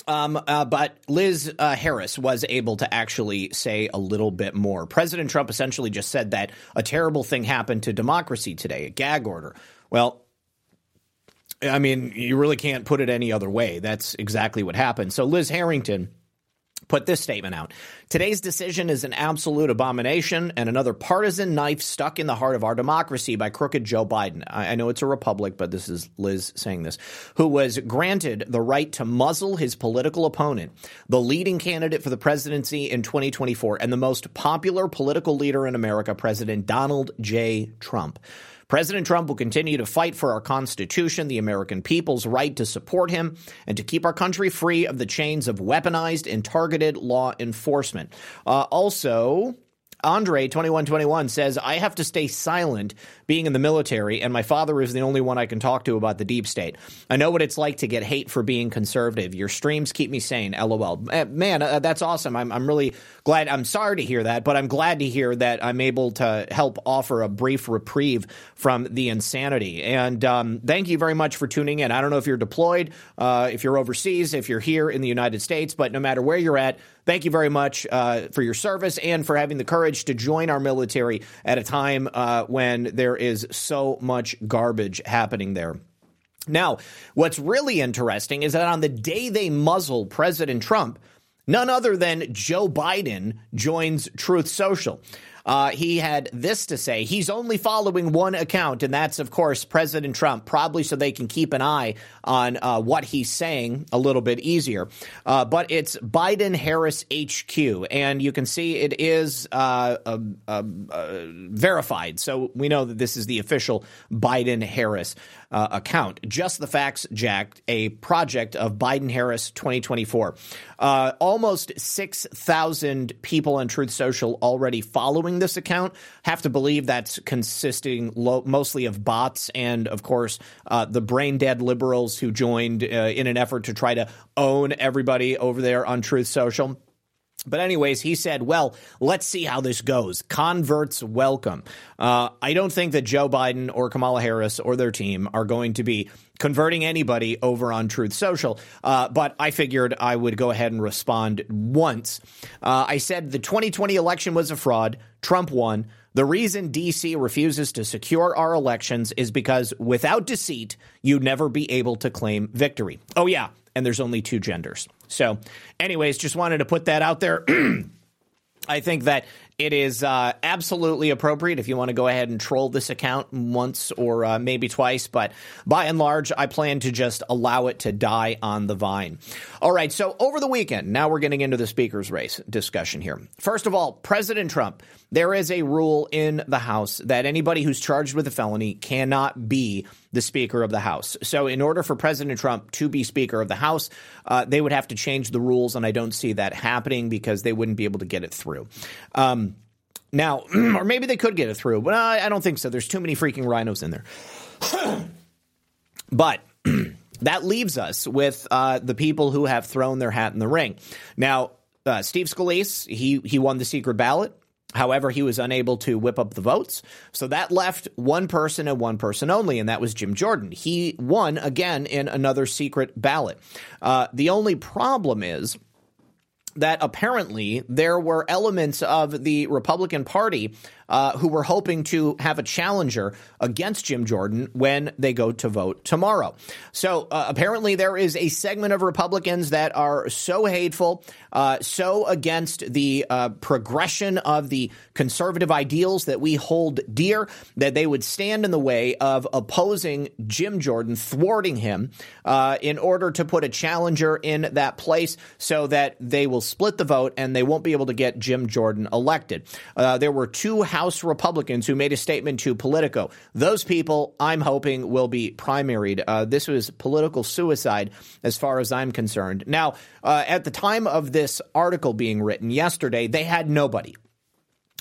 Speaker 1: um, uh, but Liz uh, Harris was able to actually say a little bit more. President Trump essentially just said that a terrible thing happened to democracy today, a gag order. Well, I mean, you really can't put it any other way. That's exactly what happened. So Liz Harrington put this statement out. Today's decision is an absolute abomination and another partisan knife stuck in the heart of our democracy by crooked Joe Biden. I, know it's a republic, but this is Liz saying this, who was granted the right to muzzle his political opponent, the leading candidate for the presidency in 2024 and the most popular political leader in America, President Donald J. Trump. President Trump will continue to fight for our Constitution, the American people's right to support him, and to keep our country free of the chains of weaponized and targeted law enforcement. Uh, also, Andre, 2121, says, I have to stay silent being in the military, and my father is the only one I can talk to about the deep state. I know what it's like to get hate for being conservative. Your streams keep me sane. LOL. Eh, man, uh, that's awesome. I'm, I'm really glad. I'm sorry to hear that, but I'm glad to hear that I'm able to help offer a brief reprieve from the insanity. And um, thank you very much for tuning in. I don't know if you're deployed, uh, if you're overseas, if you're here in the United States, but no matter where you're at, thank you very much uh, for your service and for having the courage to join our military at a time uh, when there is so much garbage happening there. Now, what's really interesting is that on the day they muzzle President Trump, none other than Joe Biden joins Truth Social. Uh, he had this to say. He's only following one account, and that's, of course, President Trump, probably so they can keep an eye on uh, what he's saying a little bit easier. Uh, but it's Biden Harris HQ, and you can see it is uh, verified. So we know that this is the official Biden Harris uh, account. Just the Facts Jack, a project of Biden Harris 2024. Uh, almost 6,000 people on Truth Social already following this account. Have to believe that's consisting lo- mostly of bots and, of course, uh, the brain dead liberals who joined uh, in an effort to try to own everybody over there on Truth Social. But, anyways, he said, well, let's see how this goes. Converts welcome. Uh, I don't think that Joe Biden or Kamala Harris or their team are going to be converting anybody over on Truth Social, uh, but I figured I would go ahead and respond once. Uh, I said the 2020 election was a fraud. Trump won. The reason DC refuses to secure our elections is because without deceit, you'd never be able to claim victory. Oh, yeah. And there's only two genders. So, anyways, just wanted to put that out there. I think that it is uh, absolutely appropriate if you want to go ahead and troll this account once or uh, maybe twice, but by and large, I plan to just allow it to die on the vine. All right, so over the weekend, now we're getting into the speaker's race discussion here. First of all, President Trump, there is a rule in the House that anybody who's charged with a felony cannot be the Speaker of the House. So, in order for President Trump to be Speaker of the House, uh, they would have to change the rules, and I don't see that happening because they wouldn't be able to get it through. Um, now, or maybe they could get it through, but I, I don't think so. There's too many freaking rhinos in there. but that leaves us with uh, the people who have thrown their hat in the ring. Now, uh, Steve Scalise, he he won the secret ballot. However, he was unable to whip up the votes. So that left one person and one person only, and that was Jim Jordan. He won again in another secret ballot. Uh, the only problem is that apparently there were elements of the Republican Party uh, who were hoping to have a challenger against Jim Jordan when they go to vote tomorrow. So uh, apparently, there is a segment of Republicans that are so hateful, uh, so against the uh, progression of the conservative ideals that we hold dear, that they would stand in the way of opposing Jim Jordan, thwarting him uh, in order to put a challenger in that place so that they will split the vote and they won't be able to get Jim Jordan elected. Uh, there were two House Republicans who made a statement to Politico. Those people, I'm hoping, will be primaried. Uh, this was political suicide as far as I'm concerned. Now, uh, at the time of this article being written yesterday, they had nobody.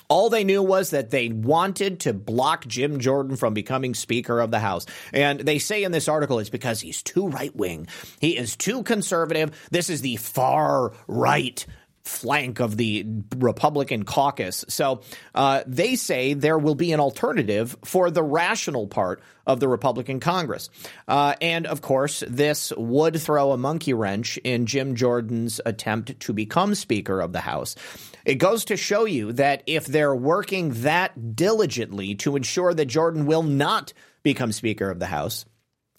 Speaker 1: All they knew was that they wanted to block Jim Jordan from becoming Speaker of the House. And they say in this article it's because he's too right wing. He is too conservative. This is the far right flank of the Republican caucus. So uh, they say there will be an alternative for the rational part of the Republican Congress. Uh, and of course, this would throw a monkey wrench in Jim Jordan's attempt to become Speaker of the House. It goes to show you that if they're working that diligently to ensure that Jordan will not become Speaker of the House,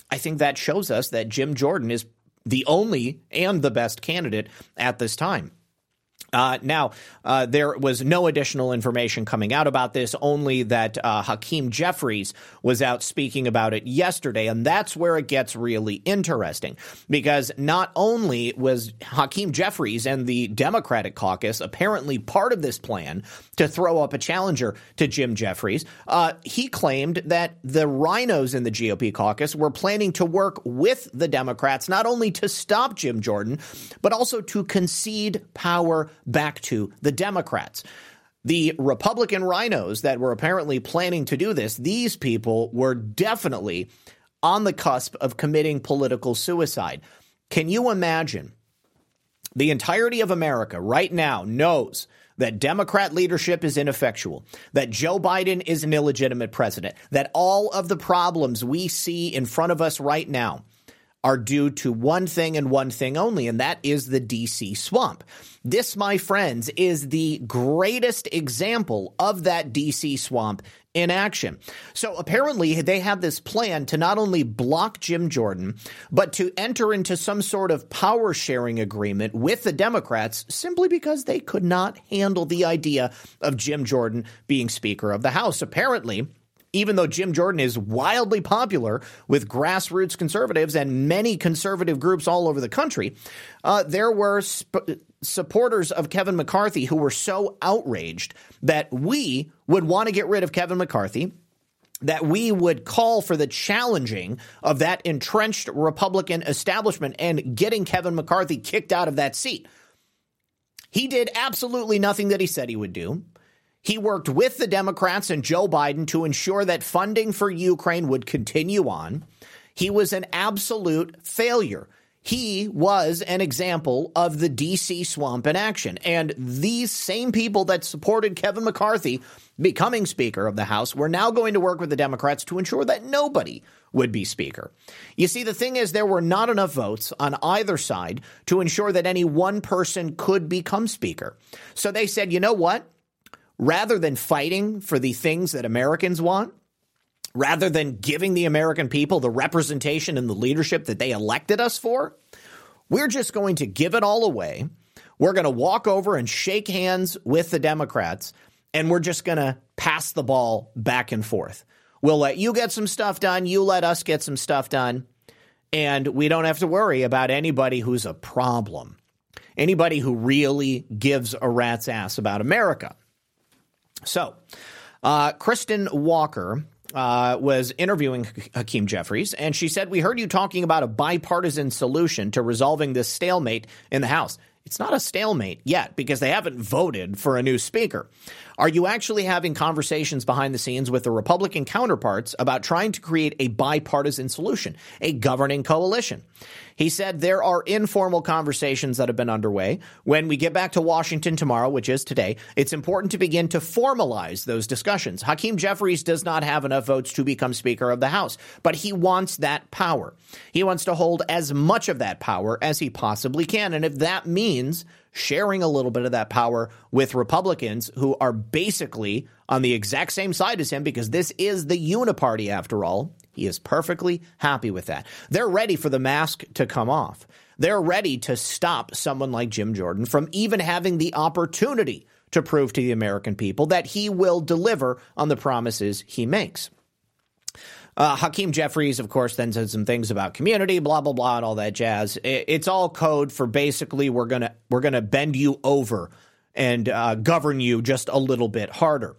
Speaker 1: I think that shows us that Jim Jordan is the only and the best candidate at this time. Uh, now, uh, there was no additional information coming out about this, only that uh, Hakeem Jeffries was out speaking about it yesterday. And that's where it gets really interesting because not only was Hakeem Jeffries and the Democratic caucus apparently part of this plan to throw up a challenger to Jim Jeffries, uh, he claimed that the rhinos in the GOP caucus were planning to work with the Democrats not only to stop Jim Jordan, but also to concede power back to the Democrats. The Republican rhinos that were apparently planning to do this, these people were definitely on the cusp of committing political suicide. Can you imagine? The entirety of America right now knows that Democrat leadership is ineffectual, that Joe Biden is an illegitimate president, that all of the problems we see in front of us right now are due to one thing and one thing only, and that is the DC swamp. This, my friends, is the greatest example of that DC swamp in action. So apparently, they have this plan to not only block Jim Jordan, but to enter into some sort of power sharing agreement with the Democrats simply because they could not handle the idea of Jim Jordan being Speaker of the House. Apparently, even though Jim Jordan is wildly popular with grassroots conservatives and many conservative groups all over the country, uh, there were sp- supporters of Kevin McCarthy who were so outraged that we would want to get rid of Kevin McCarthy that we would call for the challenging of that entrenched Republican establishment and getting Kevin McCarthy kicked out of that seat. He did absolutely nothing that he said he would do. He worked with the Democrats and Joe Biden to ensure that funding for Ukraine would continue on. He was an absolute failure. he was an example of the DC swamp in action. And these same people that supported Kevin McCarthy becoming Speaker of the House were now going to work with the Democrats to ensure that nobody would be Speaker. You see, the thing is, there were not enough votes on either side to ensure that any one person could become Speaker. So they said, you know what? Rather than fighting for the things that Americans want, rather than giving the American people the representation and the leadership that they elected us for, we're just going to give it all away. We're going to walk over and shake hands with the Democrats, and we're just going to pass the ball back and forth. We'll let you get some stuff done, you let us get some stuff done, and we don't have to worry about anybody who's a problem, anybody who really gives a rat's ass about America. So, uh, Kristen Welker uh, was interviewing Hakeem Jeffries, and she said, We heard you talking about a bipartisan solution to resolving this stalemate in the House. It's not a stalemate yet because they haven't voted for a new speaker. Are you actually having conversations behind the scenes with the Republican counterparts about trying to create a bipartisan solution, a governing coalition? He said there are informal conversations that have been underway. When we get back to Washington tomorrow, which is today, it's important to begin to formalize those discussions. Hakeem Jeffries does not have enough votes to become Speaker of the House, but he wants that power. He wants to hold as much of that power as he possibly can. And if that means sharing a little bit of that power with Republicans who are basically on the exact same side as him because this is the uniparty after all. He is perfectly happy with that. They're ready for the mask to come off. They're ready to stop someone like Jim Jordan from even having the opportunity to prove to the American people that he will deliver on the promises he makes. Uh, Hakeem Jeffries, of course, then said some things about community, blah blah blah, and all that jazz. It's all code for basically we're gonna we're gonna bend you over and uh, govern you just a little bit harder.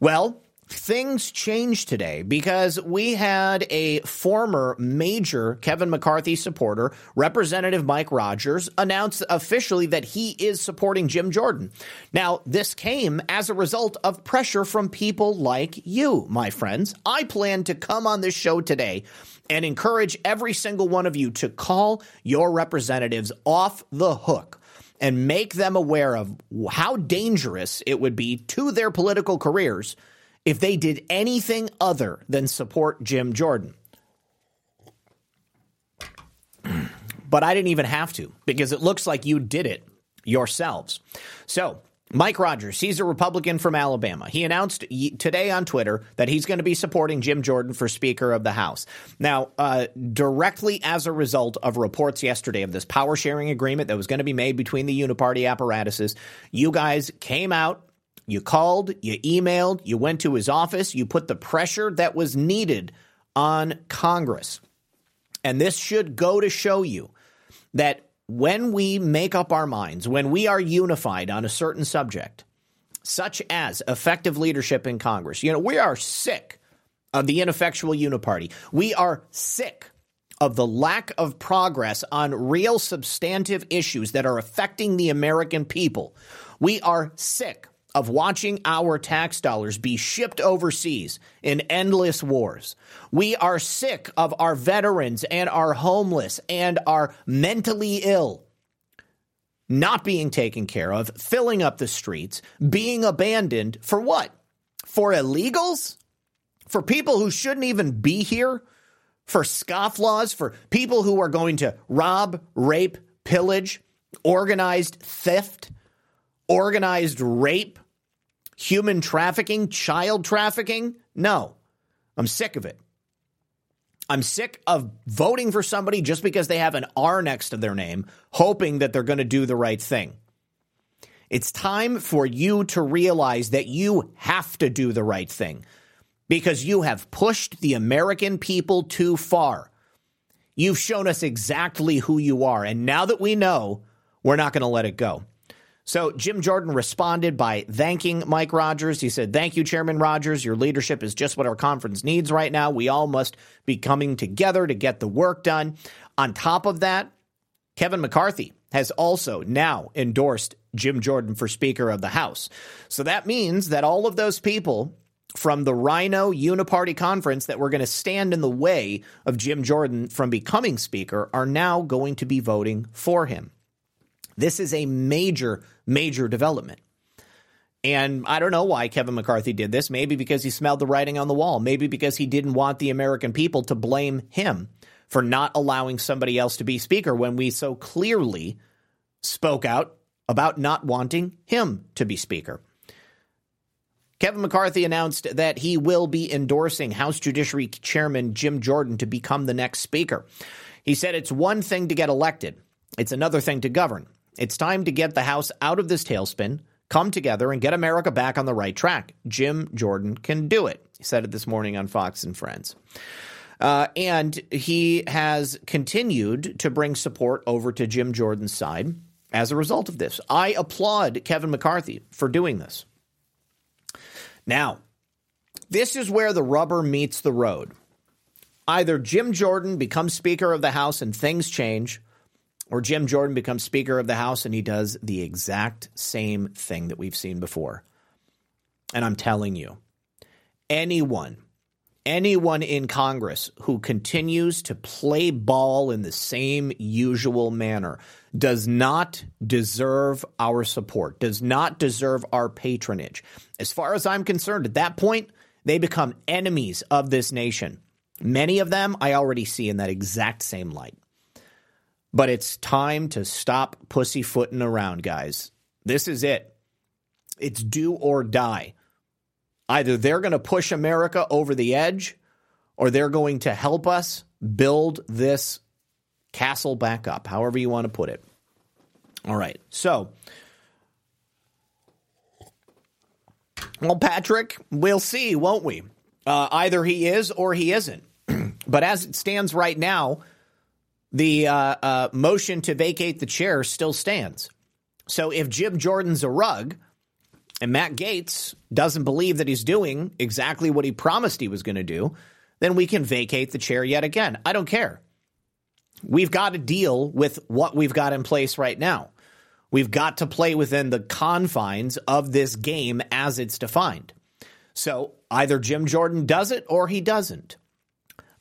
Speaker 1: Well, things changed today because we had a former major Kevin McCarthy supporter, Representative Mike Rogers, announce officially that he is supporting Jim Jordan. Now, this came as a result of pressure from people like you, my friends. I plan to come on this show today and encourage every single one of you to call your representatives off the hook and make them aware of how dangerous it would be to their political careers if they did anything other than support Jim Jordan. But I didn't even have to because it looks like you did it yourselves. So, Mike Rogers, he's a Republican from Alabama. He announced today on Twitter that he's going to be supporting Jim Jordan for Speaker of the House. Now, uh, directly as a result of reports yesterday of this power sharing agreement that was going to be made between the uniparty apparatuses, you guys came out you called, you emailed, you went to his office, you put the pressure that was needed on Congress. And this should go to show you that when we make up our minds, when we are unified on a certain subject, such as effective leadership in Congress, you know, we are sick of the ineffectual uniparty. We are sick of the lack of progress on real substantive issues that are affecting the American people. We are sick of watching our tax dollars be shipped overseas in endless wars. We are sick of our veterans and our homeless and our mentally ill not being taken care of, filling up the streets, being abandoned for what? For illegals? For people who shouldn't even be here? For scofflaws? For people who are going to rob, rape, pillage, organized theft, organized rape, human trafficking, child trafficking? No. I'm sick of it. I'm sick of voting for somebody just because they have an R next to their name, hoping that they're going to do the right thing. It's time for you to realize that you have to do the right thing because you have pushed the American people too far. You've shown us exactly who you are. And now that we know, we're not going to let it go. So Jim Jordan responded by thanking Mike Rogers. He said, Thank you, Chairman Rogers. Your leadership is just what our conference needs right now. We all must be coming together to get the work done. On top of that, Kevin McCarthy has also now endorsed Jim Jordan for Speaker of the House. So that means that all of those people from the Rhino Uniparty Conference that were going to stand in the way of Jim Jordan from becoming Speaker are now going to be voting for him. This is a major, major development. And I don't know why Kevin McCarthy did this. Maybe because he smelled the writing on the wall. Maybe because he didn't want the American people to blame him for not allowing somebody else to be Speaker when we so clearly spoke out about not wanting him to be Speaker. Kevin McCarthy announced that he will be endorsing House Judiciary Chairman Jim Jordan to become the next Speaker. He said it's one thing to get elected, it's another thing to govern. It's time to get the House out of this tailspin, come together, and get America back on the right track. Jim Jordan can do it. He said it this morning on Fox and Friends. Uh, and he has continued to bring support over to Jim Jordan's side as a result of this. I applaud Kevin McCarthy for doing this. Now, this is where the rubber meets the road. Either Jim Jordan becomes Speaker of the House and things change, or Jim Jordan becomes Speaker of the House and he does the exact same thing that we've seen before. And I'm telling you, anyone, anyone in Congress who continues to play ball in the same usual manner does not deserve our support, does not deserve our patronage. As far as I'm concerned, at that point, they become enemies of this nation. Many of them I already see in that exact same light. But it's time to stop pussyfooting around, guys. This is it. It's do or die. Either they're going to push America over the edge or they're going to help us build this castle back up, however you want to put it. All right. So, well, Patrick, we'll see, won't we? Uh, either he is or he isn't. but as it stands right now, the uh, uh, motion to vacate the chair still stands. So if Jim Jordan's a rug and Matt Gaetz doesn't believe that he's doing exactly what he promised he was going to do, then we can vacate the chair yet again. I don't care. We've got to deal with what we've got in place right now. We've got to play within the confines of this game as it's defined. So either Jim Jordan does it or he doesn't.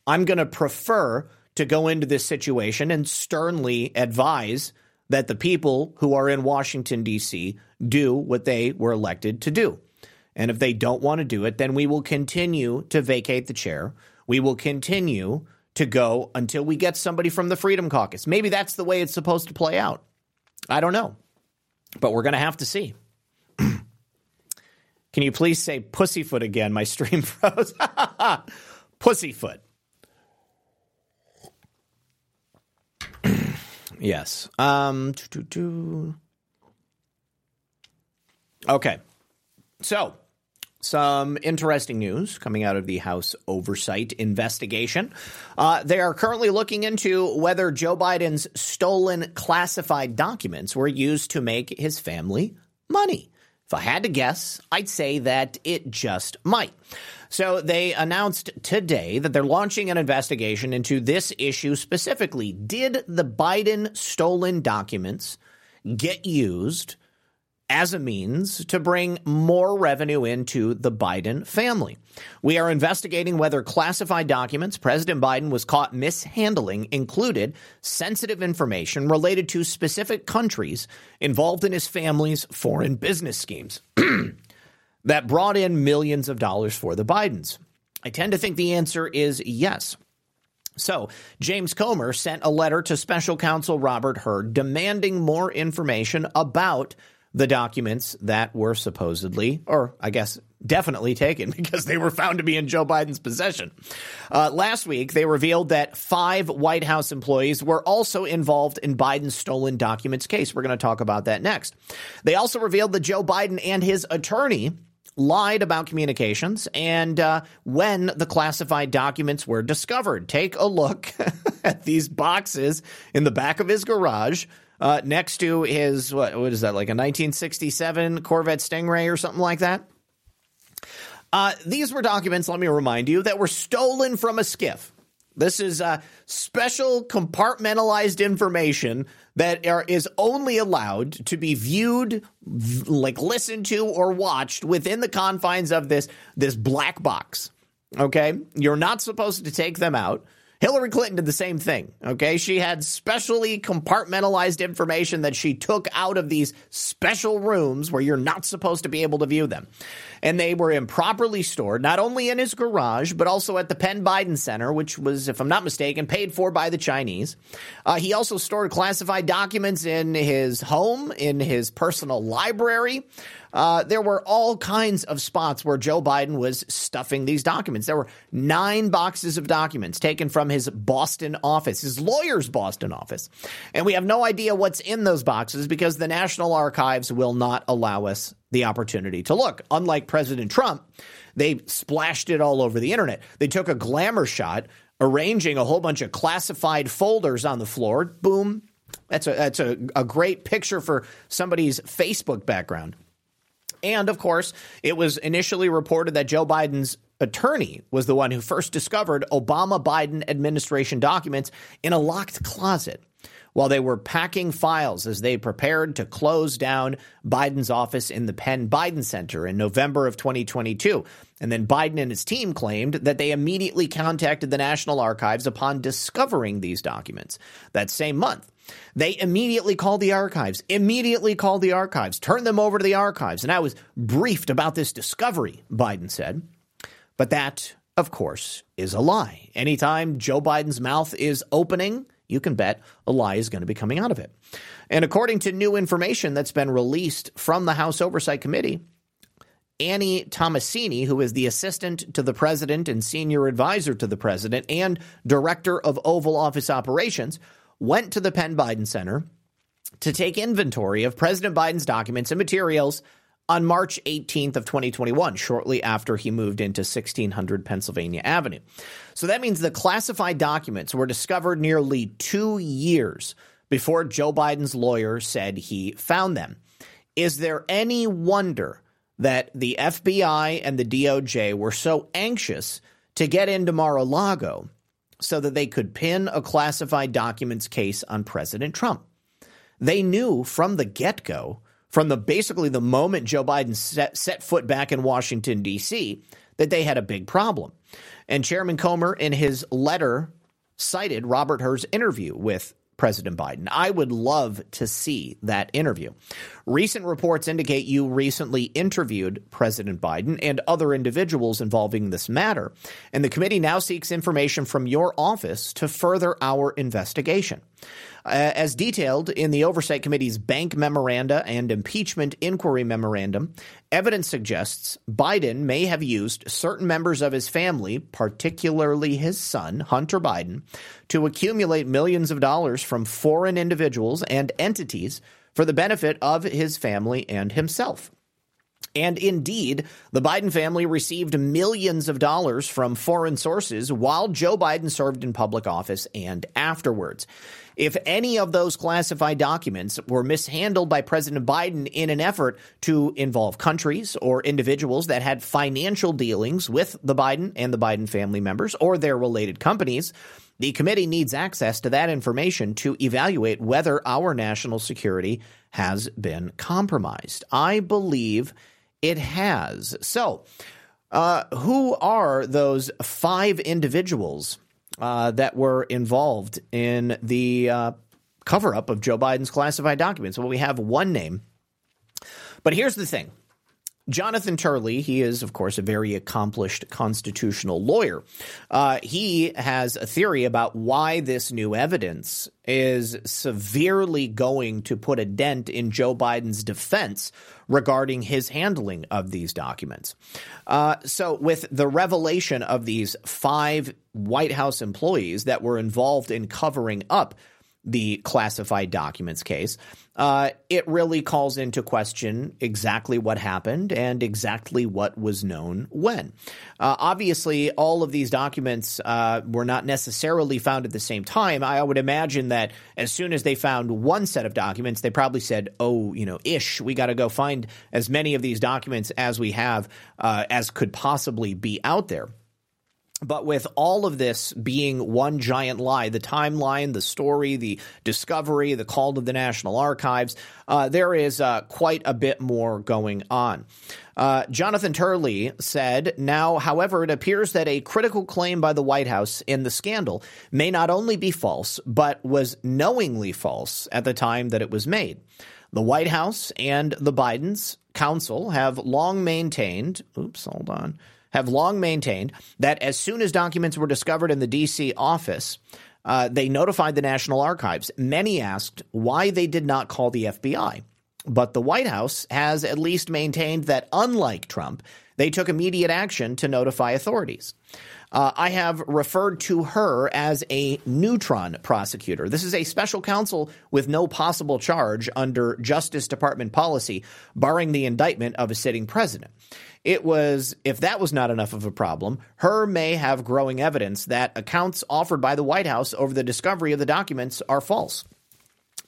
Speaker 1: I'm going to prefer to go into this situation and sternly advise that the people who are in Washington, D.C. do what they were elected to do. And if they don't want to do it, then we will continue to vacate the chair. We will continue to go until we get somebody from the Freedom Caucus. Maybe that's the way it's supposed to play out. I don't know. But we're going to have to see. Can you please say pussyfoot again? My stream froze. pussyfoot. Yes. Um, okay. So, some interesting news coming out of the House Oversight investigation. Uh, they are currently looking into whether Joe Biden's stolen classified documents were used to make his family money. If I had to guess, I'd say that it just might. So they announced today that they're launching an investigation into this issue specifically. Did the Biden stolen documents get used as a means to bring more revenue into the Biden family. We are investigating whether classified documents President Biden was caught mishandling included sensitive information related to specific countries involved in his family's foreign business schemes that brought in millions of dollars for the Bidens. I tend to think the answer is yes. So, James Comer sent a letter to special counsel Robert Hur demanding more information about the documents that were supposedly, or I guess definitely taken because they were found to be in Joe Biden's possession. Uh, last week, they revealed that five White House employees were also involved in Biden's stolen documents case. We're going to talk about that next. They also revealed that Joe Biden and his attorney lied about communications and uh, when the classified documents were discovered. Take a look at these boxes in the back of his garage uh, next to his what what is that like a 1967 Corvette Stingray or something like that. Uh, these were documents, let me remind you, that were stolen from a SCIF. This is uh, special compartmentalized information that are, is only allowed to be viewed, like listened to or watched within the confines of this this black box. Okay, you're not supposed to take them out. Hillary Clinton did the same thing. Okay. She had specially compartmentalized information that she took out of these special rooms where you're not supposed to be able to view them. And they were improperly stored, not only in his garage, but also at the Penn Biden Center, which was, if I'm not mistaken, paid for by the Chinese. Uh, he also stored classified documents in his home, in his personal library. Uh, there were all kinds of spots where Joe Biden was stuffing these documents. There were nine boxes of documents taken from his Boston office, his lawyer's Boston office. And we have no idea what's in those boxes because the National Archives will not allow us the opportunity to look. Unlike President Trump, they splashed it all over the internet. They took a glamour shot, arranging a whole bunch of classified folders on the floor. Boom. That's a that's a, a great picture for somebody's Facebook background. And of course, it was initially reported that Joe Biden's attorney was the one who first discovered Obama Biden administration documents in a locked closet while they were packing files as they prepared to close down Biden's office in the Penn Biden Center in November of 2022. And then Biden and his team claimed that they immediately contacted the National Archives upon discovering these documents that same month. They immediately called the archives, immediately called the archives, turned them over to the archives. And I was briefed about this discovery, Biden said. But that, of course, is a lie. Anytime Joe Biden's mouth is opening, you can bet a lie is going to be coming out of it. And according to new information that's been released from the House Oversight Committee, Annie Tomasini, who is the assistant to the president and senior advisor to the president and director of Oval Office operations, went to the Penn Biden Center to take inventory of President Biden's documents and materials on March 18th of 2021, shortly after he moved into 1600 Pennsylvania Avenue. So that means the classified documents were discovered nearly two years before Joe Biden's lawyer said he found them. Is there any wonder that the FBI and the DOJ were so anxious to get into Mar-a-Lago so that they could pin a classified documents case on President Trump. They knew from the get go, from the basically the moment Joe Biden set, set foot back in Washington, D.C., that they had a big problem. And Chairman Comer, in his letter, cited Robert Hur's interview with President Biden. I would love to see that interview. Recent reports indicate you recently interviewed President Biden and other individuals involving this matter, and the committee now seeks information from your office to further our investigation. Uh, as detailed in the Oversight Committee's bank memoranda and impeachment inquiry memorandum, evidence suggests Biden may have used certain members of his family, particularly his son, Hunter Biden, to accumulate millions of dollars from foreign individuals and entities for the benefit of his family and himself. And indeed, the Biden family received millions of dollars from foreign sources while Joe Biden served in public office and afterwards. If any of those classified documents were mishandled by President Biden in an effort to involve countries or individuals that had financial dealings with the Biden and the Biden family members or their related companies, the committee needs access to that information to evaluate whether our national security has been compromised. I believe it has. So, uh, who are those five individuals uh, that were involved in the uh, cover up of Joe Biden's classified documents? Well, we have one name. But here's the thing Jonathan Turley, he is, of course, a very accomplished constitutional lawyer. Uh, he has a theory about why this new evidence is severely going to put a dent in Joe Biden's defense regarding his handling of these documents. Uh, so, with the revelation of these five White House employees that were involved in covering up the classified documents case, uh, it really calls into question exactly what happened and exactly what was known when. Uh, obviously, all of these documents uh, were not necessarily found at the same time. I would imagine that as soon as they found one set of documents, they probably said, oh, you know, ish, we got to go find as many of these documents as we have uh, as could possibly be out there. But with all of this being one giant lie, the timeline, the story, the discovery, the call to the National Archives, uh, there is uh, quite a bit more going on. Uh, Jonathan Turley said, Now, however, it appears that a critical claim by the White House in the scandal may not only be false, but was knowingly false at the time that it was made. The White House and the Bidens counsel have long maintained, oops, hold on have long maintained that as soon as documents were discovered in the D.C. office, uh, they notified the National Archives. Many asked why they did not call the FBI. But the White House has at least maintained that, unlike Trump, they took immediate action to notify authorities. Uh, I have referred to Hur as a neutron prosecutor. This is a special counsel with no possible charge under Justice Department policy, barring the indictment of a sitting president. It was, if that was not enough of a problem, Hur may have growing evidence that accounts offered by the White House over the discovery of the documents are false.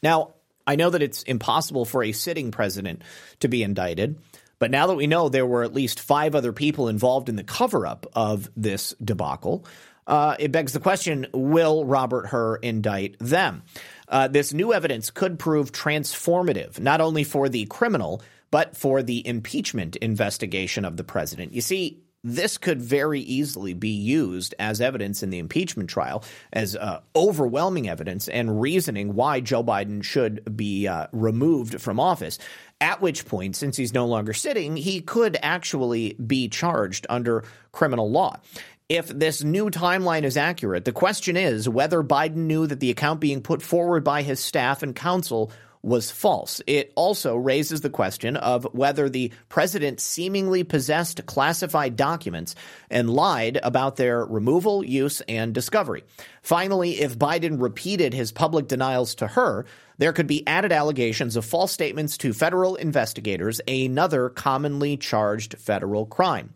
Speaker 1: Now, I know that it's impossible for a sitting president to be indicted, but now that we know there were at least five other people involved in the cover up of this debacle, uh, it begs the question will Robert Hur indict them? Uh, this new evidence could prove transformative, not only for the criminal, but for the impeachment investigation of the president. You see, this could very easily be used as evidence in the impeachment trial, as uh, overwhelming evidence and reasoning why Joe Biden should be uh, removed from office. At which point, since he's no longer sitting, he could actually be charged under criminal law. If this new timeline is accurate, the question is whether Biden knew that the account being put forward by his staff and counsel was false. It also raises the question of whether the president seemingly possessed classified documents and lied about their removal, use, and discovery. Finally, if Biden repeated his public denials to her, there could be added allegations of false statements to federal investigators, another commonly charged federal crime.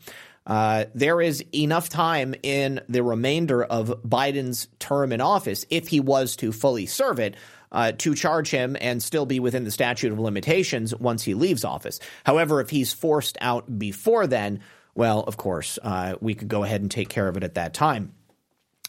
Speaker 1: Uh, there is enough time in the remainder of Biden's term in office, if he was to fully serve it, uh, to charge him and still be within the statute of limitations once he leaves office. However, if he's forced out before then, well, of course, uh, we could go ahead and take care of it at that time.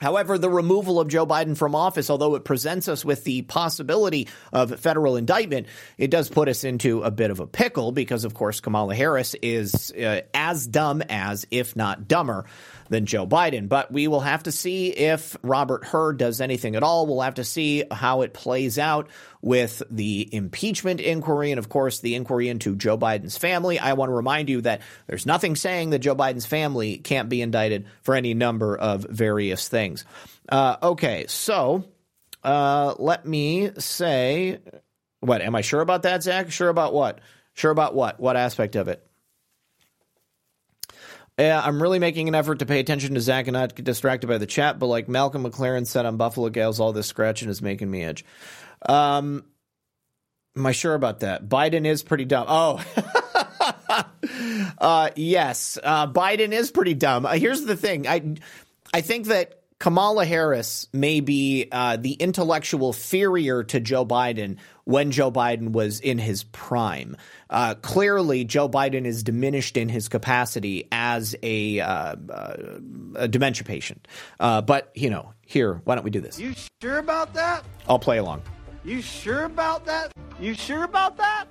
Speaker 1: However, the removal of Joe Biden from office, although it presents us with the possibility of federal indictment, it does put us into a bit of a pickle because, of course, Kamala Harris is uh, as dumb as, if not dumber, than Joe Biden. But we will have to see if Robert Hur does anything at all. We'll have to see how it plays out with the impeachment inquiry and, of course, the inquiry into Joe Biden's family. I want to remind you that there's nothing saying that Joe Biden's family can't be indicted for any number of various things. Uh, okay, so uh, let me say, what am I sure about that, Zak? Sure about what? Sure about what? What aspect of it? Yeah, I'm really making an effort to pay attention to Zak and not get distracted by the chat, but like Malcolm McLaren said on Buffalo Gals, all this scratching is making me itch. Um, am I sure about that? Biden is pretty dumb. Oh, uh, yes, uh, Biden is pretty dumb. Uh, here's the thing. I, I think that Kamala Harris may be uh, the intellectual inferior to Joe Biden when Joe Biden was in his prime. Uh, clearly, Joe Biden is diminished in his capacity as a, uh, uh a dementia patient. Uh, but, you know, here, why don't we do this?
Speaker 4: You sure about that?
Speaker 1: I'll play along.
Speaker 4: You sure about that? You sure about that?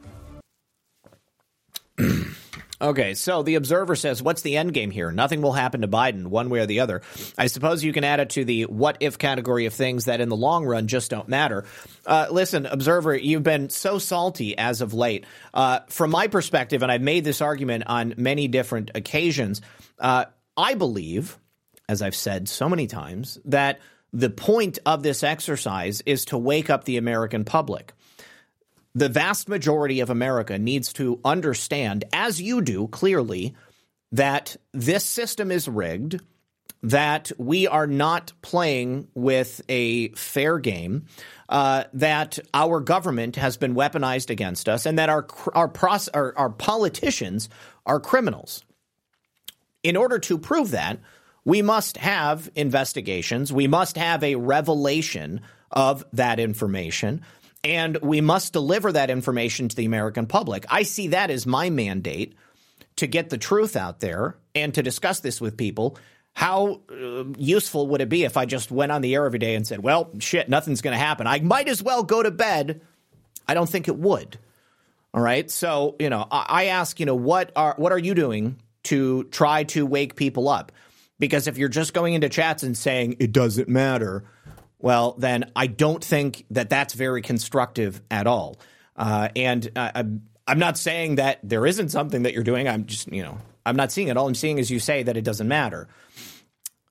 Speaker 1: Okay, so the observer says, What's the end game here? Nothing will happen to Biden one way or the other. I suppose you can add it to the what if category of things that in the long run just don't matter. Uh, listen, observer, you've been so salty as of late. Uh, from my perspective, and I've made this argument on many different occasions, uh, I believe, as I've said so many times, that the point of this exercise is to wake up the American public the vast majority of America needs to understand, as you do clearly, that this system is rigged, that we are not playing with a fair game, uh, that our government has been weaponized against us, and that our our, pros- our, our politicians are criminals. In order to prove that, we must have investigations. We must have a revelation of that information and we must deliver that information to the American public. I see that as my mandate to get the truth out there and to discuss this with people How uh, useful would it be if I just went on the air every day and said, well, shit, nothing's going to happen? I might as well go to bed. I don't think it would. All right. So, you know, I, I ask, you know, what are what are you doing to try to wake people up? Because if you're just going into chats and saying it doesn't matter, well, then I don't think that that's very constructive at all. Uh, and uh, I'm, I'm not saying that there isn't something that you're doing. I'm just, you know, I'm not seeing it. All I'm seeing is you say that it doesn't matter.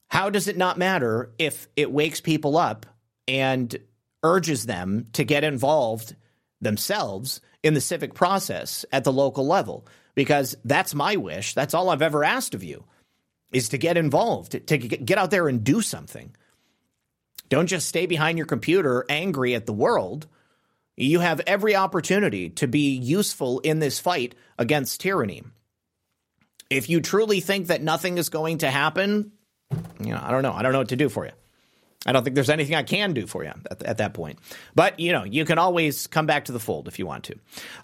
Speaker 1: How does it not matter if it wakes people up and urges them to get involved themselves in the civic process at the local level? Because that's my wish. That's all I've ever asked of you is to get involved, to get out there and do something. Don't just stay behind your computer angry at the world. You have every opportunity to be useful in this fight against tyranny. If you truly think that nothing is going to happen, you know, I don't know. I don't know what to do for you. I don't think there's anything I can do for you at, at that point. But, you know, you can always come back to the fold if you want to.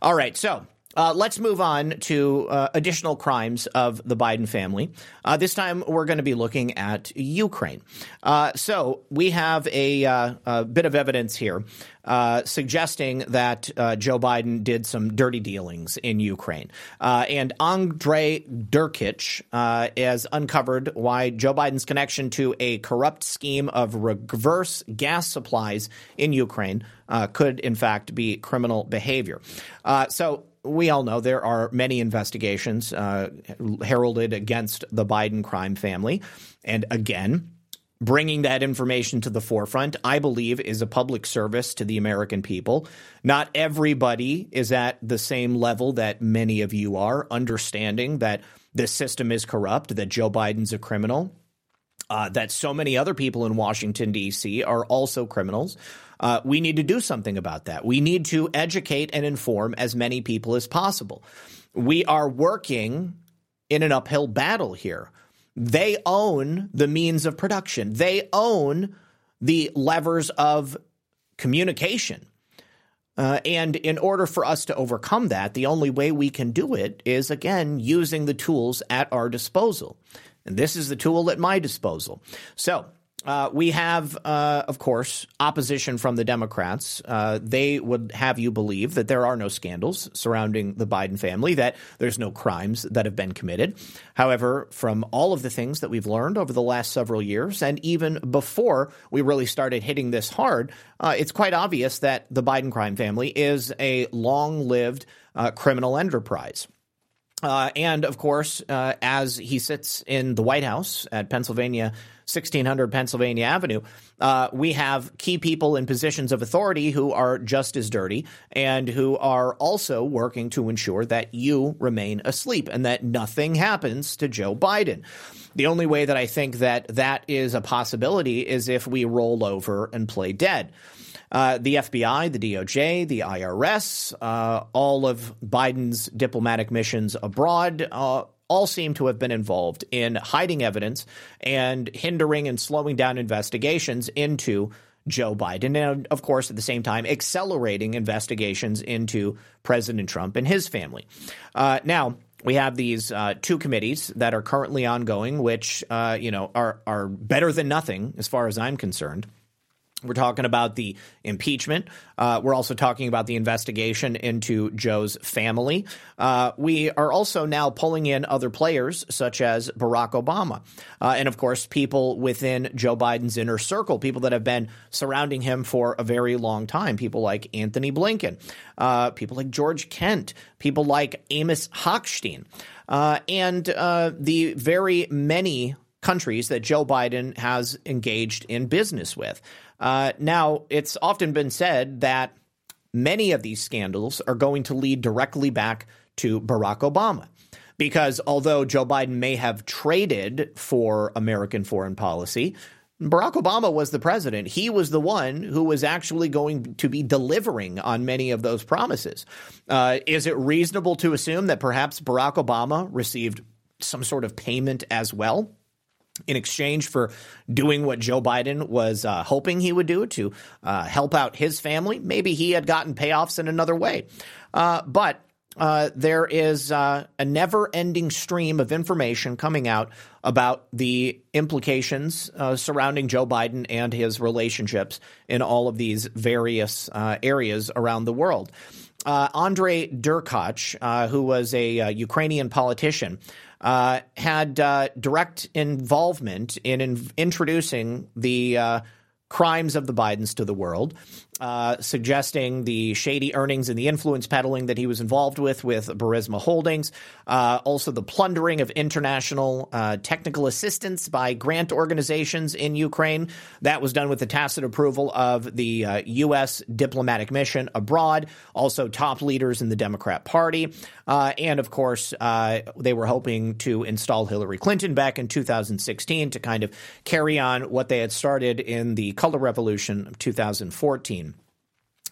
Speaker 1: All right. So uh, let's move on to uh, additional crimes of the Biden family. Uh, this time, we're going to be looking at Ukraine. Uh, so we have a, uh, a, bit of evidence here uh, suggesting that Joe Biden did some dirty dealings in Ukraine, and Andrei Derkach has uncovered why Joe Biden's connection to a corrupt scheme of reverse gas supplies in Ukraine could, in fact, be criminal behavior. so we all know there are many investigations uh, heralded against the Biden crime family. And again, bringing that information to the forefront, I believe, is a public service to the American people. Not everybody is at the same level that many of you are, understanding that this system is corrupt, that Joe Biden's a criminal. Uh, that so many other people in Washington, D.C. are also criminals. Uh, we need to do something about that. We need to educate and inform as many people as possible. We are working in an uphill battle here. They own the means of production, they own the levers of communication. Uh, and in order for us to overcome that, the only way we can do it is, again, using the tools at our disposal. And this is the tool at my disposal. So uh, we have, uh, of course, opposition from the Democrats. Uh, they would have you believe that there are no scandals surrounding the Biden family, that there's no crimes that have been committed. However, from all of the things that we've learned over the last several years, and even before we really started hitting this hard, uh, it's quite obvious that the Biden crime family is a long lived uh, criminal enterprise. Uh, and of course, uh, as he sits in the White House at Pennsylvania, 1600 Pennsylvania Avenue, uh, we have key people in positions of authority who are just as dirty and who are also working to ensure that you remain asleep and that nothing happens to Joe Biden. The only way that I think that that is a possibility is if we roll over and play dead. Uh, the FBI, the DOJ, the IRS, uh, all of Biden's diplomatic missions abroad, uh, all seem to have been involved in hiding evidence and hindering and slowing down investigations into Joe Biden. And of course, at the same time, accelerating investigations into President Trump and his family. Uh, now, we have these uh, two committees that are currently ongoing, which uh, you know are are better than nothing as far as I'm concerned. We're talking about the impeachment. Uh, we're also talking about the investigation into Joe's family. Uh, we are also now pulling in other players, such as Barack Obama. Uh, and of course, people within Joe Biden's inner circle, people that have been surrounding him for a very long time, people like Antony Blinken, uh, people like George Kent, people like Amos Hochstein, uh, and uh, the very many countries that Joe Biden has engaged in business with. Uh, now, it's often been said that many of these scandals are going to lead directly back to Barack Obama. Because although Joe Biden may have traded for American foreign policy, Barack Obama was the president. He was the one who was actually going to be delivering on many of those promises. Uh, is it reasonable to assume that perhaps Barack Obama received some sort of payment as well? In exchange for doing what Joe Biden was uh, hoping he would do to uh, help out his family. Maybe he had gotten payoffs in another way. Uh, but uh, there is uh, a never ending stream of information coming out about the implications uh, surrounding Joe Biden and his relationships in all of these various areas around the world. Andrei Derkach, uh, who was a Ukrainian politician, Uh, had uh, direct involvement in, in introducing the uh, crimes of the Bidens to the world uh, suggesting the shady earnings and the influence peddling that he was involved with with Burisma Holdings, uh, also the plundering of international uh, technical assistance by grant organizations in Ukraine. That was done with the tacit approval of the U.S. Uh, diplomatic mission abroad, also top leaders in the Democrat Party, uh, and of course, they were hoping to install Hillary Clinton back in 2016 to kind of carry on what they had started in the color revolution of 2014.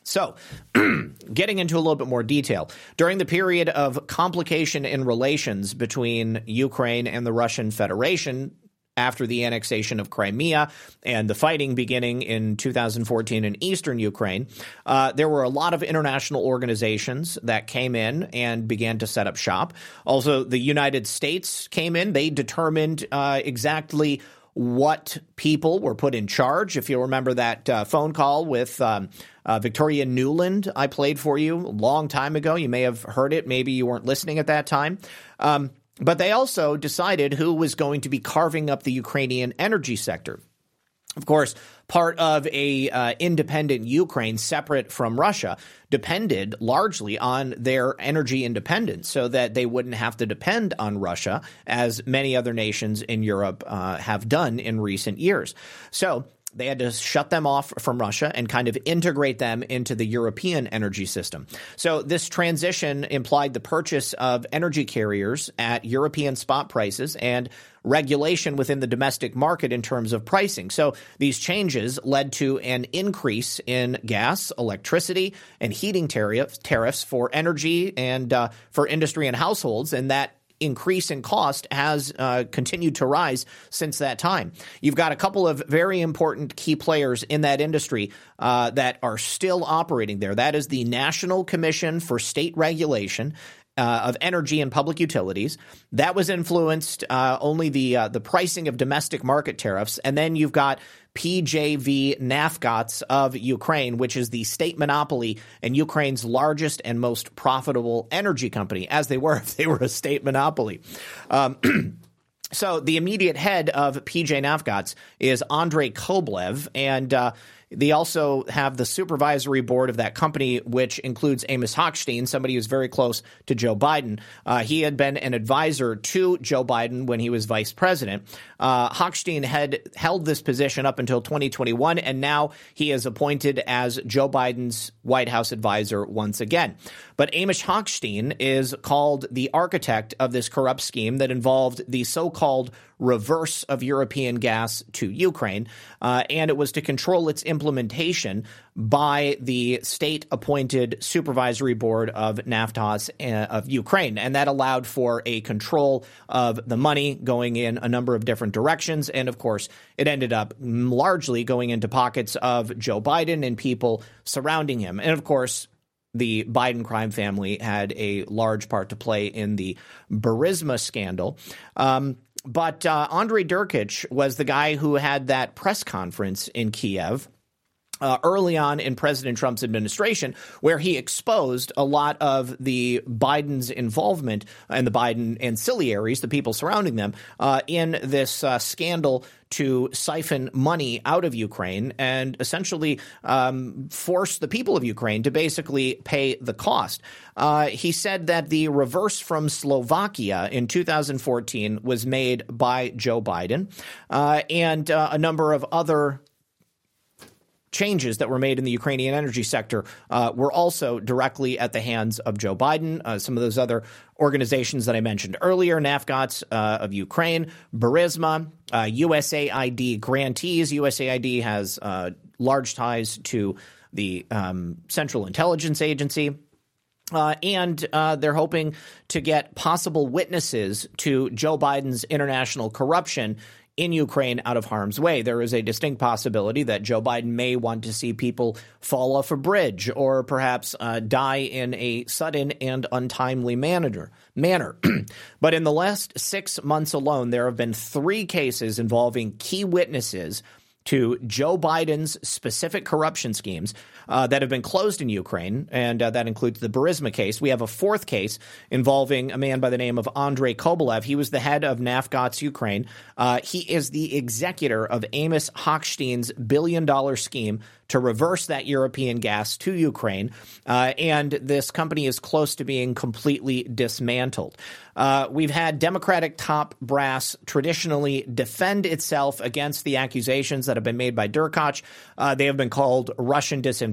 Speaker 1: So, getting into a little bit more detail, during the period of complication in relations between Ukraine and the Russian Federation, after the annexation of Crimea and the fighting beginning in 2014 in eastern Ukraine, uh, there were a lot of international organizations that came in and began to set up shop. Also, the United States came in. They determined uh, exactly what people were put in charge. If you remember that uh, phone call with um, uh, Victoria Nuland, I played for you a long time ago. You may have heard it. Maybe you weren't listening at that time. Um, but they also decided who was going to be carving up the Ukrainian energy sector. Of course, part of a uh, independent Ukraine separate from Russia depended largely on their energy independence so that they wouldn't have to depend on Russia as many other nations in Europe uh, have done in recent years. So they had to shut them off from Russia and kind of integrate them into the European energy system. So this transition implied the purchase of energy carriers at European spot prices and regulation within the domestic market in terms of pricing. So these changes led to an increase in gas, electricity, and heating tariffs, tariffs for energy and uh, for industry and households, and that increase in cost has uh, continued to rise since that time. You've got a couple of very important key players in that industry uh, that are still operating there. That is the National Commission for State Regulation. Uh, of energy and public utilities. That was influenced uh, only the uh, the pricing of domestic market tariffs, and then you've got PJV Naftogaz of Ukraine, which is the state monopoly and Ukraine's largest and most profitable energy company, as they were if they were a state monopoly. Um, so the immediate head of PJ Naftogaz is Andrei Kobolev, and uh, they also have the supervisory board of that company, which includes Amos Hochstein, somebody who's very close to Joe Biden. Uh, he had been an advisor to Joe Biden when he was vice president. Uh, Hochstein had held this position up until 2021, and now he is appointed as Joe Biden's White House advisor once again. But Amos Hochstein is called the architect of this corrupt scheme that involved the so called reverse of European gas to Ukraine, uh, and it was to control its implementation by the state appointed supervisory board of Naftogaz uh, of Ukraine. And that allowed for a control of the money going in a number of different directions. And of course, it ended up largely going into pockets of Joe Biden and people surrounding him. And of course, the Biden crime family had a large part to play in the Burisma scandal. Um, but uh, Andrei Derkach was the guy who had that press conference in Kiev. Uh, early on in President Trump's administration, where he exposed a lot of the Biden's involvement and the Biden ancillaries, the people surrounding them, uh, in this uh, scandal to siphon money out of Ukraine and essentially um, force the people of Ukraine to basically pay the cost. Uh, he said that the reverse from Slovakia in 2014 was made by Joe Biden uh, and uh, a number of other changes that were made in the Ukrainian energy sector uh, were also directly at the hands of Joe Biden. Uh, some of those other organizations that I mentioned earlier, Naftogaz uh, of Ukraine, Burisma, USAID uh, grantees. USAID has uh, large ties to the um, Central Intelligence Agency. Uh, and uh, they're hoping to get possible witnesses to Joe Biden's international corruption in Ukraine out of harm's way. There is a distinct possibility that Joe Biden may want to see people fall off a bridge or perhaps uh, die in a sudden and untimely manner. manner. but in the last six months alone, there have been three cases involving key witnesses to Joe Biden's specific corruption schemes uh, that have been closed in Ukraine, and uh, that includes the Burisma case. We have a fourth case involving a man by the name of Andrei Kobolev. He was the head of Naftogaz Ukraine. Uh, he is the executor of Amos Hochstein's billion dollar scheme to reverse that European gas to Ukraine. Uh, and this company is close to being completely dismantled. Uh, we've had Democratic top brass traditionally defend itself against the accusations that have been made by Derkach. Uh, they have been called Russian disinformation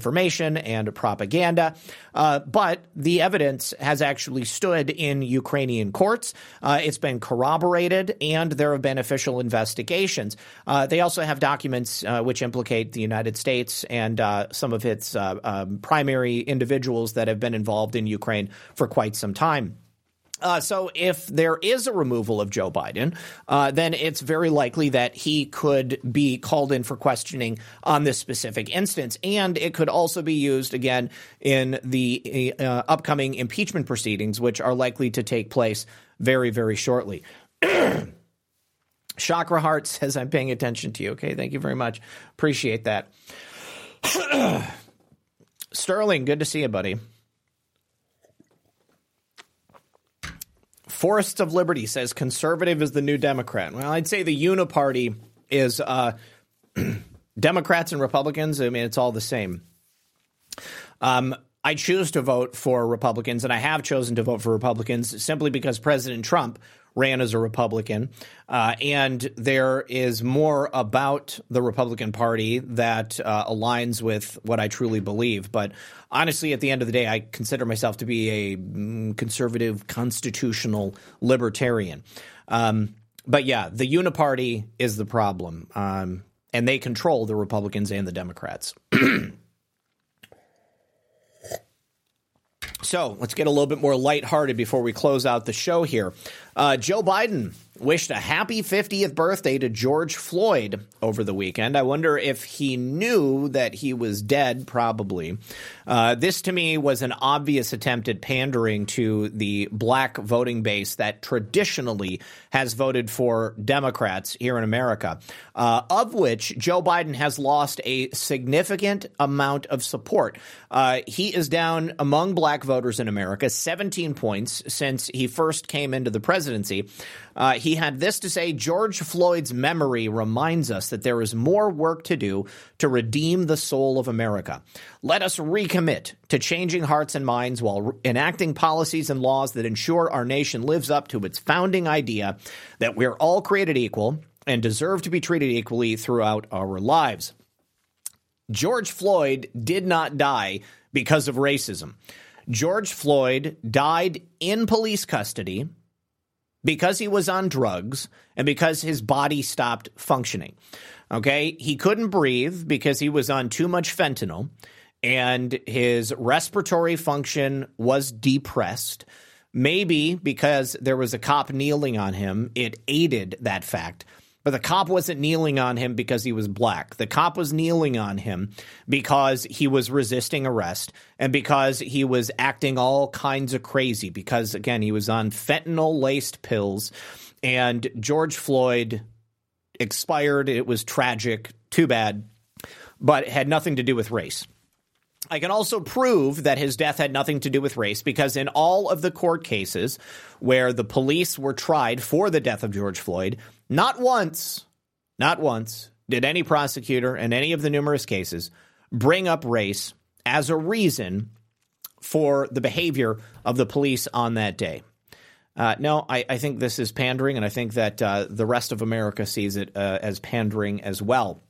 Speaker 1: and propaganda. Uh, but the evidence has actually stood in Ukrainian courts. Uh, it's been corroborated, and there have been official investigations. Uh, they also have documents which implicate the United States and uh, some of its uh, um, primary individuals that have been involved in Ukraine for quite some time. Uh, so, if there is a removal of Joe Biden, uh, then it's very likely that he could be called in for questioning on this specific instance. And it could also be used again in the uh, upcoming impeachment proceedings, which are likely to take place very, very shortly. Chakra Heart says, I'm paying attention to you. Okay, thank you very much. Appreciate that. Sterling, good to see you, buddy. Forests of Liberty says conservative is the new Democrat. Well, I'd say the Uniparty is uh, Democrats and Republicans. I mean, it's all the same. Um, I choose to vote for Republicans, and I have chosen to vote for Republicans simply because President Trump ran as a Republican. Uh, and there is more about the Republican Party that uh, aligns with what I truly believe. But honestly, at the end of the day, I consider myself to be a mm, conservative, constitutional libertarian. Um, but yeah, the Uniparty is the problem. Um, and they control the Republicans and the Democrats. So let's get a little bit more lighthearted before we close out the show here. Uh, Joe Biden wished a happy 50th birthday to George Floyd over the weekend. I wonder if he knew that he was dead, probably. Uh, this to me was an obvious attempt at pandering to the black voting base that traditionally has voted for Democrats here in America, uh, of which Joe Biden has lost a significant amount of support. Uh, he is down among black voters in America 17 points since he first came into the presidency. Uh, he had this to say George Floyd's memory reminds us that there is more work to do to redeem the soul of America. Let us recommit to changing hearts and minds while enacting policies and laws that ensure our nation lives up to its founding idea that we're all created equal and deserve to be treated equally throughout our lives. George Floyd did not die because of racism. George Floyd died in police custody because he was on drugs and because his body stopped functioning. Okay. He couldn't breathe because he was on too much fentanyl and his respiratory function was depressed. Maybe because there was a cop kneeling on him, it aided that fact. But the cop wasn't kneeling on him because he was black. The cop was kneeling on him because he was resisting arrest and because he was acting all kinds of crazy. Because, again, he was on fentanyl laced pills. And George Floyd expired. It was tragic. Too bad. But it had nothing to do with race. I can also prove that his death had nothing to do with race because in all of the court cases where the police were tried for the death of George Floyd, not once, not once did any prosecutor in any of the numerous cases bring up race as a reason for the behavior of the police on that day. Uh, no, I, I, think this is pandering, and I think that uh, the rest of America sees it uh, as pandering as well.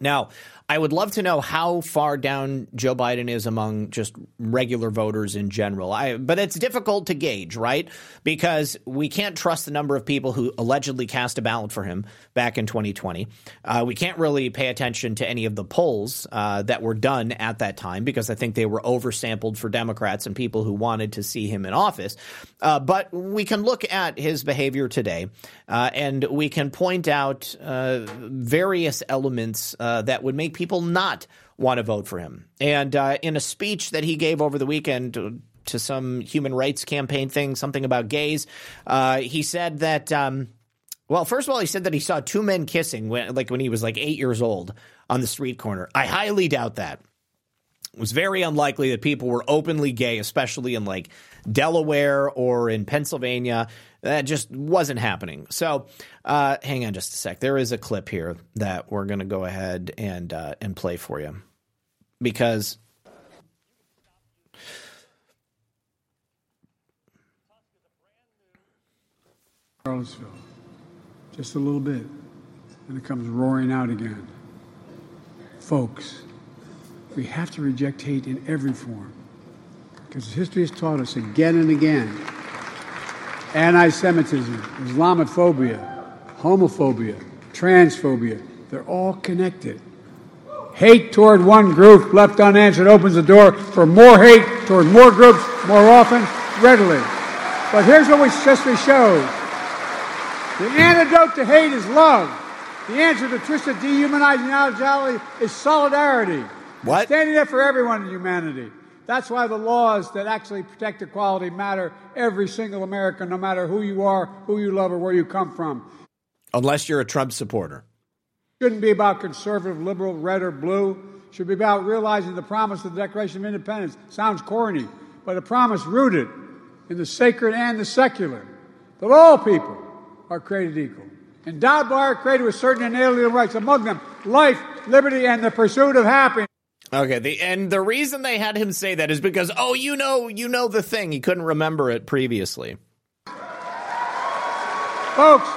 Speaker 1: Now, I would love to know how far down Joe Biden is among just regular voters in general. I, but it's difficult to gauge, right? Because we can't trust the number of people who allegedly cast a ballot for him back in 2020. Uh, we can't really pay attention to any of the polls uh, that were done at that time because I think they were oversampled for Democrats and people who wanted to see him in office. Uh, but we can look at his behavior today uh, and we can point out uh, various elements uh, that would make people not want to vote for him. And uh, in a speech that he gave over the weekend to, to some human rights campaign thing, something about gays, uh, he said that. Um, well, first of all, he said that he saw two men kissing when, like when he was like eight years old on the street corner. I highly doubt that. It was very unlikely that people were openly gay, especially in like Delaware or in Pennsylvania. That just wasn't happening. So, uh, hang on just a sec. There is a clip here that we're going to go ahead and uh, and play for you because.
Speaker 5: Charlottesville, just a little bit, and it comes roaring out again. Folks, we have to reject hate in every form because history has taught us again and again anti Semitism, Islamophobia, homophobia, transphobia, they're all connected. Hate toward one group left unanswered opens the door for more hate toward more groups more often, readily. But here's what we just showed The antidote to hate is love. The answer to twisted, dehumanizing ideology is solidarity.
Speaker 1: What?
Speaker 5: Standing up for everyone in humanity. That's why the laws that actually protect equality matter every single American, no matter who you are, who you love, or where you come from.
Speaker 1: Unless you're a Trump supporter.
Speaker 5: Shouldn't be about conservative, liberal, red, or blue. Should be about realizing the promise of the Declaration of Independence. Sounds corny, but a promise rooted in the sacred and the secular that all people are created equal. Endowed by our Creator with certain inalienable rights, among them life, liberty, and the pursuit of happiness.
Speaker 1: Okay, the and the reason they had him say that is because oh, you know, you know the thing. He couldn't remember it previously.
Speaker 5: Folks,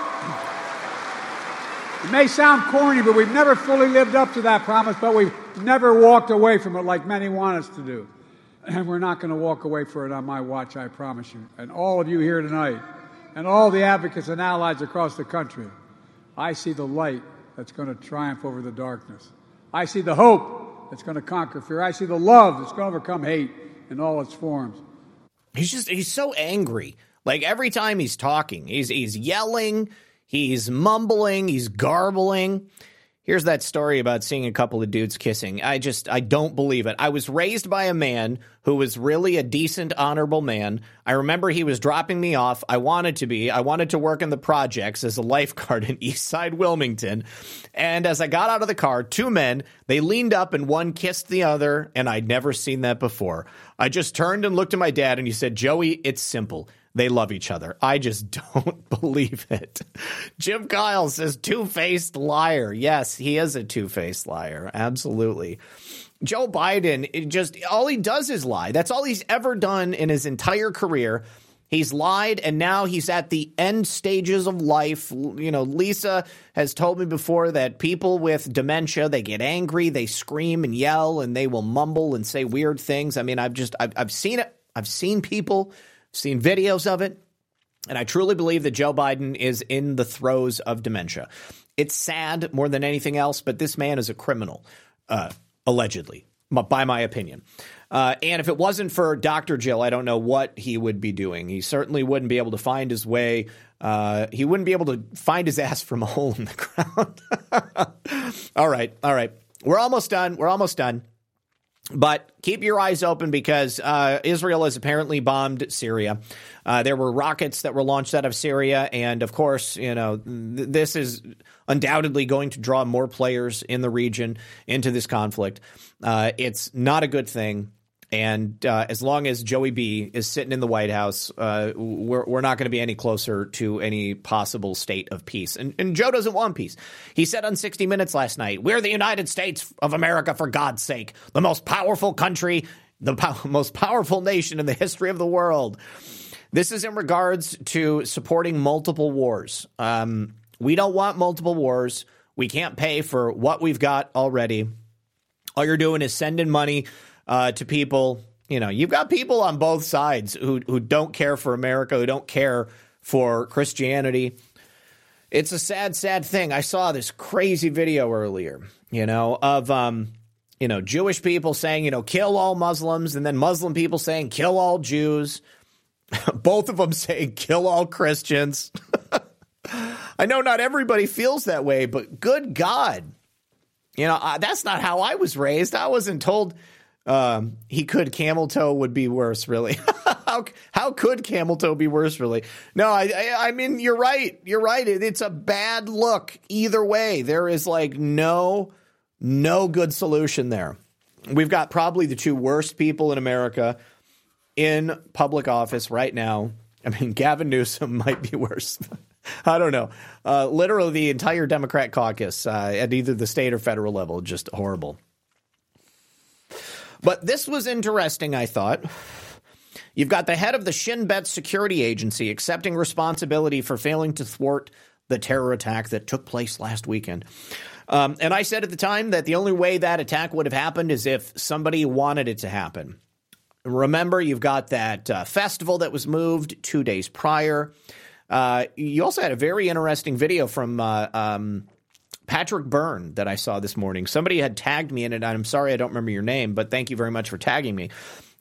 Speaker 5: it may sound corny, but we've never fully lived up to that promise, but we've never walked away from it like many want us to do. And we're not going to walk away from it on my watch, I promise you. And all of you here tonight, and all the advocates and allies across the country, I see the light that's going to triumph over the darkness. I see the hope that's going to conquer fear. I see the love that's going to overcome hate in all its forms.
Speaker 1: He's just he's so angry. Like every time he's talking, he's he's yelling, he's mumbling, he's garbling. Here's that story about seeing a couple of dudes kissing. I just, I don't believe it. I was raised by a man who was really a decent, honorable man. I remember he was dropping me off. I wanted to be. I wanted to work in the projects as a lifeguard in Eastside Wilmington. And as I got out of the car, two men, they leaned up and one kissed the other, and I'd never seen that before. I just turned and looked at my dad and he said, Joey, it's simple. They love each other. I just don't believe it. Jim Kyle says two faced liar. Yes, he is a two faced liar. Absolutely. Joe Biden, just all he does is lie. That's all he's ever done in his entire career. He's lied and now he's at the end stages of life. You know, Lisa has told me before that people with dementia, they get angry, they scream and yell and they will mumble and say weird things. I mean, I've just I've, I've seen it. I've seen people seen videos of it. And I truly believe that Joe Biden is in the throes of dementia. It's sad more than anything else, but this man is a criminal, uh, allegedly, by my opinion. Uh, and if it wasn't for Dr. Jill, I don't know what he would be doing. He certainly wouldn't be able to find his way. Uh, he wouldn't be able to find his ass from a hole in the ground. all right, all right. We're almost done. We're almost done. But keep your eyes open because uh, Israel has apparently bombed Syria. Uh, there were rockets that were launched out of Syria, and of course, you know th- this is undoubtedly going to draw more players in the region into this conflict. Uh, it's not a good thing. And uh, as long as Joey B is sitting in the White House, uh, we're, we're not going to be any closer to any possible state of peace. And, and Joe doesn't want peace. He said on 60 Minutes last night, We're the United States of America, for God's sake, the most powerful country, the po- most powerful nation in the history of the world. This is in regards to supporting multiple wars. Um, we don't want multiple wars. We can't pay for what we've got already. All you're doing is sending money uh, to people. You know, you've got people on both sides who who don't care for America, who don't care for Christianity. It's a sad, sad thing. I saw this crazy video earlier, you know, of um, you know, Jewish people saying, you know, kill all Muslims, and then Muslim people saying kill all Jews. Both of them saying kill all Christians. I know not everybody feels that way, but good God. You know, that's not how I was raised. I wasn't told um, he could camel toe would be worse, really. how how could camel toe be worse, really? No, I, I, I mean you're right. You're right. It, it's a bad look either way. There is like no no good solution there. We've got probably the two worst people in America in public office right now. I mean, Gavin Newsom might be worse. I don't know. Uh, literally, the entire Democrat caucus uh, at either the state or federal level, just horrible. But this was interesting, I thought. You've got the head of the Shin Bet security agency accepting responsibility for failing to thwart the terror attack that took place last weekend. Um, and I said at the time that the only way that attack would have happened is if somebody wanted it to happen. Remember, you've got that uh, festival that was moved two days prior. Uh, you also had a very interesting video from uh, um, Patrick Byrne that I saw this morning. Somebody had tagged me in it. I'm sorry I don't remember your name, but thank you very much for tagging me.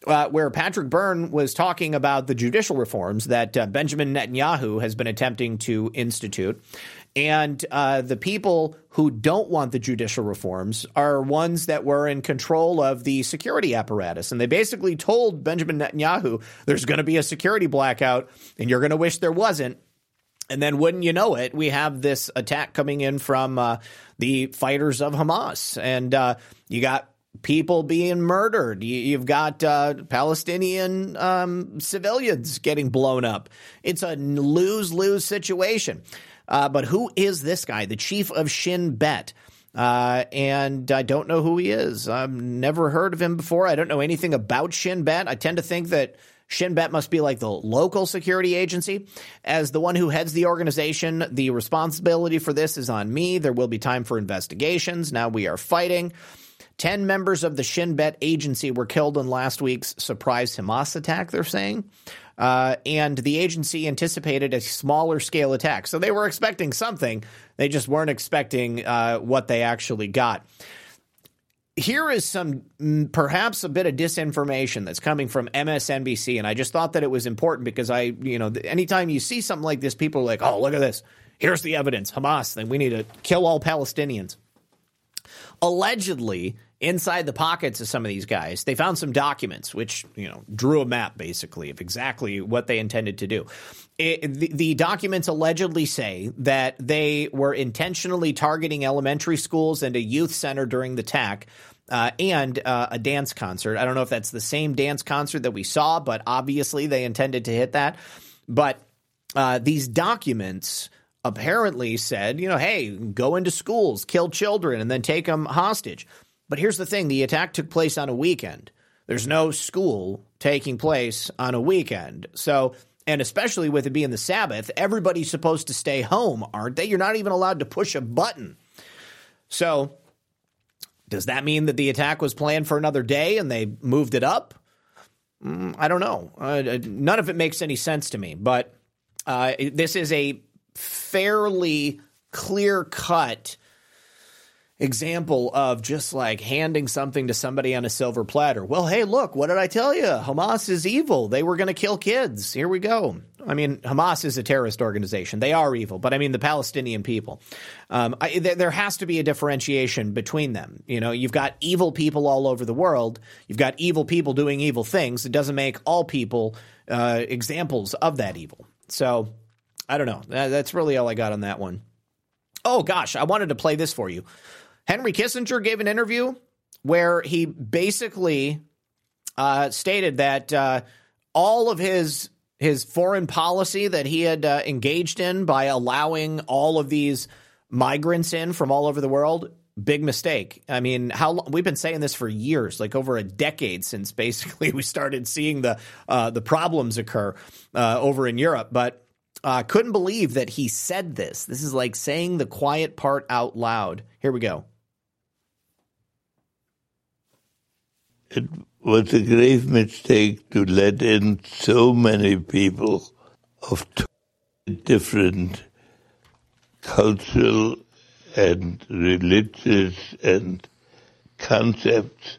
Speaker 1: Uh, where Patrick Byrne was talking about the judicial reforms that uh, Benjamin Netanyahu has been attempting to institute. And uh, the people who don't want the judicial reforms are ones that were in control of the security apparatus. And they basically told Benjamin Netanyahu there's going to be a security blackout and you're going to wish there wasn't. And then, wouldn't you know it, we have this attack coming in from uh, the fighters of Hamas. And uh, you got people being murdered. You, have got uh, Palestinian um, civilians getting blown up. It's a lose lose situation. Uh, but who is this guy, the chief of Shin Bet? Uh, and I don't know who he is. I've never heard of him before. I don't know anything about Shin Bet. I tend to think that Shin Bet must be like the local security agency. As the one who heads the organization, the responsibility for this is on me. There will be time for investigations. Now we are fighting. Ten members of the Shin Bet agency were killed in last week's surprise Hamas attack, they're saying. Uh, and the agency anticipated a smaller scale attack. So they were expecting something. They just weren't expecting uh, what they actually got. Here is some mm, perhaps a bit of disinformation that's coming from MSNBC. And I just thought that it was important because I, you know, anytime you see something like this, people are like, oh, look at this. Here's the evidence. Hamas, then we need to kill all Palestinians. Allegedly, inside the pockets of some of these guys, they found some documents which, you know, drew a map basically of exactly what they intended to do. It, the, the, documents allegedly say that they were intentionally targeting elementary schools and a youth center during the attack. Uh, and uh, a dance concert. I don't know if that's the same dance concert that we saw, but obviously they intended to hit that. But uh, these documents apparently said, you know, hey, go into schools, kill children, and then take them hostage. But here's the thing the attack took place on a weekend. There's no school taking place on a weekend. So, and especially with it being the Sabbath, everybody's supposed to stay home, aren't they? You're not even allowed to push a button. So, does that mean that the attack was planned for another day and they moved it up? Mm, I don't know. Uh, none of it makes any sense to me. But uh, this is a fairly clear cut example of just like handing something to somebody on a silver platter. Well, hey, look, what did I tell you? Hamas is evil. They were going to kill kids. Here we go. I mean, Hamas is a terrorist organization. They are evil, but I mean the Palestinian people. Um, I, th- there has to be a differentiation between them. You know, you've got evil people all over the world. You've got evil people doing evil things. It doesn't make all people uh, examples of that evil. So, I don't know. That's really all I got on that one. Oh gosh, I wanted to play this for you. Henry Kissinger gave an interview where he basically uh, stated that uh, all of his his foreign policy that he had uh, engaged in by allowing all of these migrants in from all over the world big mistake. I mean, how we've been saying this for years, like over a decade since basically we started seeing the uh, the problems occur uh, over in Europe, but. Uh, couldn't believe that he said this. This is like saying the quiet part out loud. Here we go.
Speaker 6: It was a grave mistake to let in so many people of different cultural and religious and concepts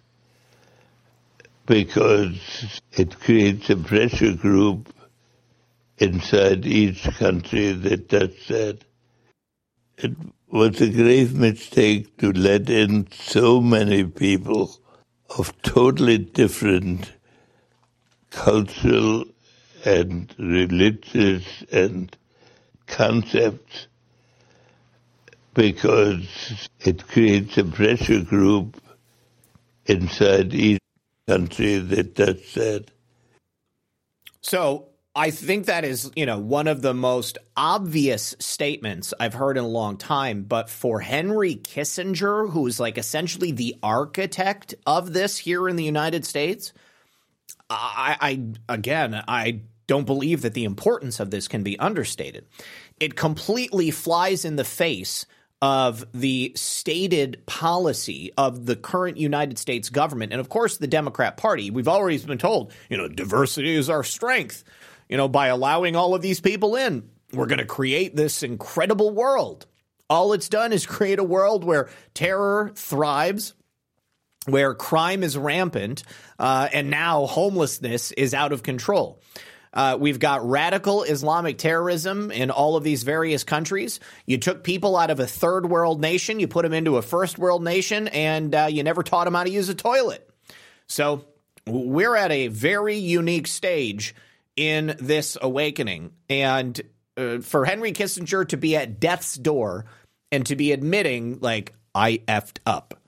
Speaker 6: because it creates a pressure group inside each country that does that. It was a grave mistake to let in so many people of totally different cultural and religious and concepts because it creates a pressure group inside each country that does that.
Speaker 1: So I think that is, you know, one of the most obvious statements I've heard in a long time. But for Henry Kissinger, who is like essentially the architect of this here in the United States, I, I again, I don't believe that the importance of this can be understated. It completely flies in the face of the stated policy of the current United States government and of course the Democrat Party. We've always been told, you know, diversity is our strength you know, by allowing all of these people in, we're going to create this incredible world. All it's done is create a world where terror thrives, where crime is rampant, uh, and now homelessness is out of control. Uh, we've got radical Islamic terrorism in all of these various countries. You took people out of a third world nation, you put them into a first world nation, and uh, you never taught them how to use a toilet. So we're at a very unique stage in this awakening. And uh, for Henry Kissinger to be at death's door and to be admitting, like, I effed up.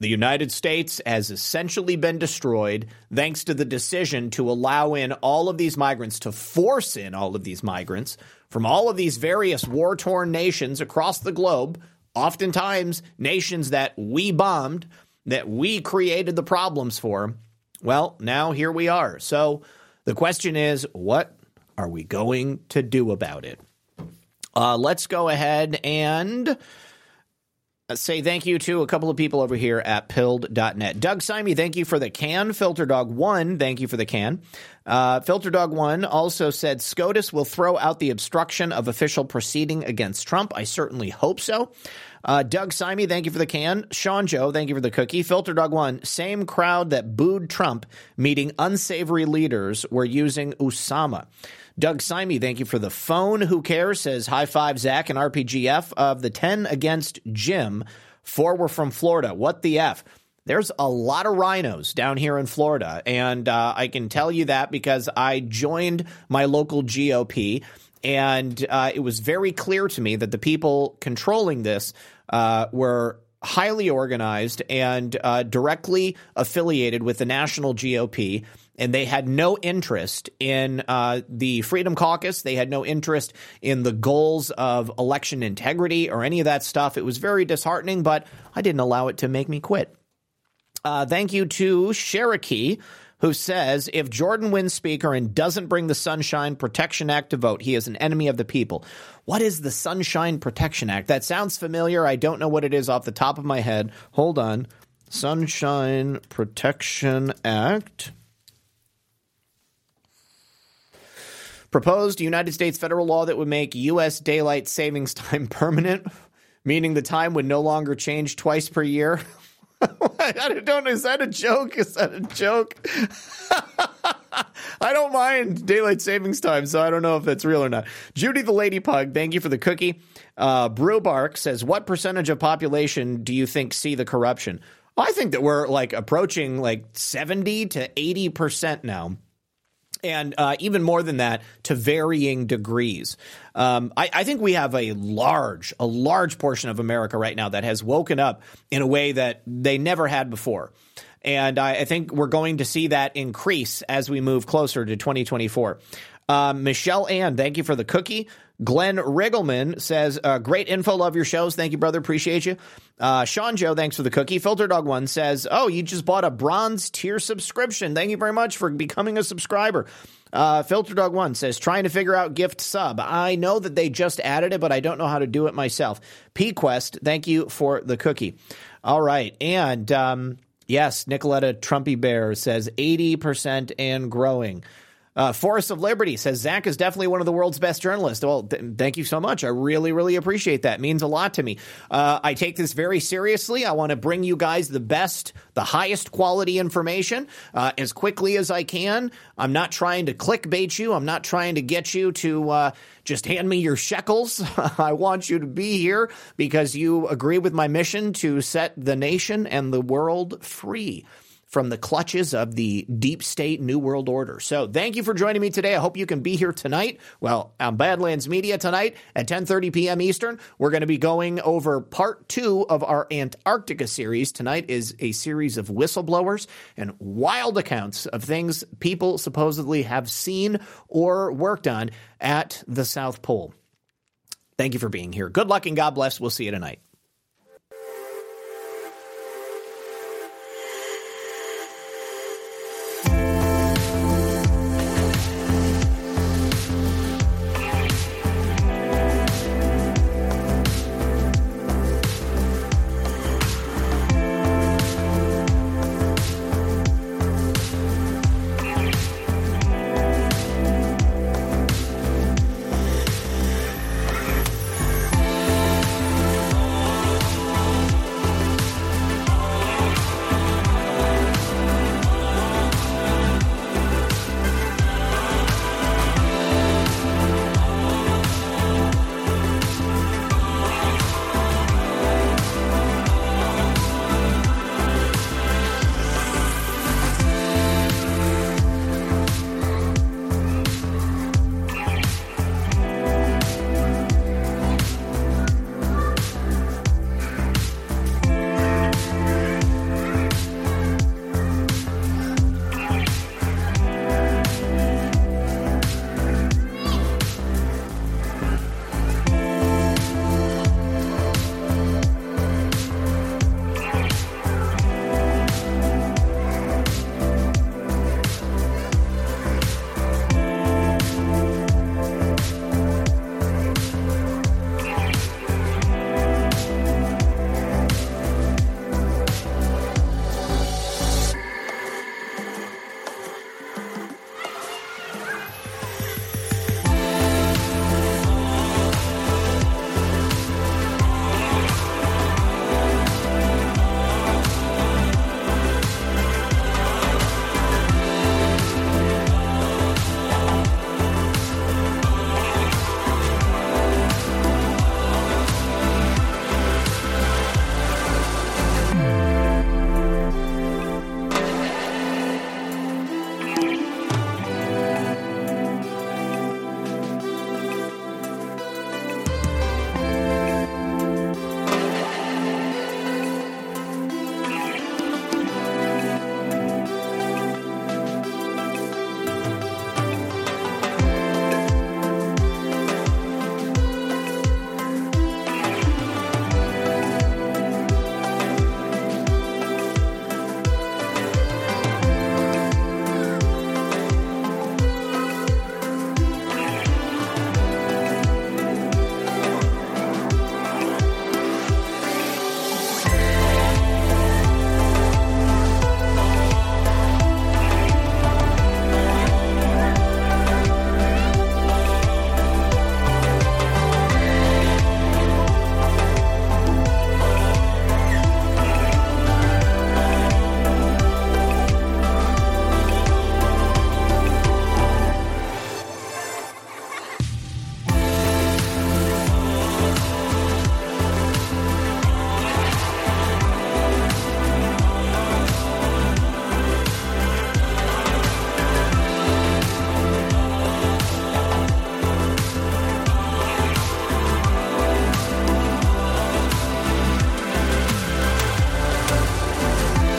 Speaker 1: The United States has essentially been destroyed thanks to the decision to allow in all of these migrants, to force in all of these migrants from all of these various war torn nations across the globe, oftentimes nations that we bombed, that we created the problems for. Well, now here we are. So, the question is, what are we going to do about it? Uh, let's go ahead and say thank you to a couple of people over here at pilled.net. Doug Simey, thank you for the can. Filter Dog 1, thank you for the can. Uh, Filter Dog 1 also said SCOTUS will throw out the obstruction of official proceeding against Trump. I certainly hope so. Uh, Doug Simey, thank you for the can. Sean Joe, thank you for the cookie. Filter Dog One, same crowd that booed Trump meeting unsavory leaders were using Usama. Doug Simey, thank you for the phone. Who cares? Says high five, Zak and RPGF of the 10 against Jim. Four were from Florida. What the F? There's a lot of RINOs down here in Florida. And uh, I can tell you that because I joined my local GOP. And uh, it was very clear to me that the people controlling this uh, were highly organized and uh, directly affiliated with the national GOP. And they had no interest in uh, the Freedom Caucus. They had no interest in the goals of election integrity or any of that stuff. It was very disheartening, but I didn't allow it to make me quit. Uh, thank you to Cherokee who says if Jordan wins Speaker and doesn't bring the Sunshine Protection Act to vote, he is an enemy of the people. What is the Sunshine Protection Act? That sounds familiar. I don't know what it is off the top of my head. Hold on. Sunshine Protection Act. Proposed United States federal law that would make U.S. daylight savings time permanent, meaning the time would no longer change twice per year. I don't. Is that a joke? Is that a joke? I don't mind daylight savings time, so I don't know if that's real or not. Judy the Lady Pug, thank you for the cookie. Uh, Brewbark says, What percentage of population do you think see the corruption? I think that we're like approaching like 70 to 80% now and uh, even more than that to varying degrees. Um, I, I, think we have a large, a large portion of America right now that has woken up in a way that they never had before. And I, I think we're going to see that increase as we move closer to 2024. Uh, Michelle Ann, thank you for the cookie. Glenn Riggleman says, uh, great info. Love your shows. Thank you, brother. Appreciate you. Uh, Sean Joe, thanks for the cookie. Filter Dog One says, oh, you just bought a bronze tier subscription. Thank you very much for becoming a subscriber. Uh, Filter Dog One says, trying to figure out gift sub. I know that they just added it, but I don't know how to do it myself. P Quest, thank you for the cookie. All right. And, um, Yes, Nicoletta Trumpy Bear says 80% and growing. Uh, Forest of Liberty says Zak is definitely one of the world's best journalists. Well, th- thank you so much. I really, really appreciate that. It means a lot to me. Uh, I take this very seriously. I want to bring you guys the best, the highest quality information uh, as quickly as I can. I'm not trying to clickbait you. I'm not trying to get you to uh, just hand me your shekels. I want you to be here because you agree with my mission to set the nation and the world free from the clutches of the deep state New World Order. So thank you for joining me today. I hope you can be here tonight. Well, on Badlands Media tonight at 10:30 p.m. Eastern, we're going to be going over part 2 of our Antarctica series. Tonight is a series of whistleblowers and wild accounts of things people supposedly have seen or worked on at the South Pole. Thank you for being here. Good luck and God bless. We'll see you tonight.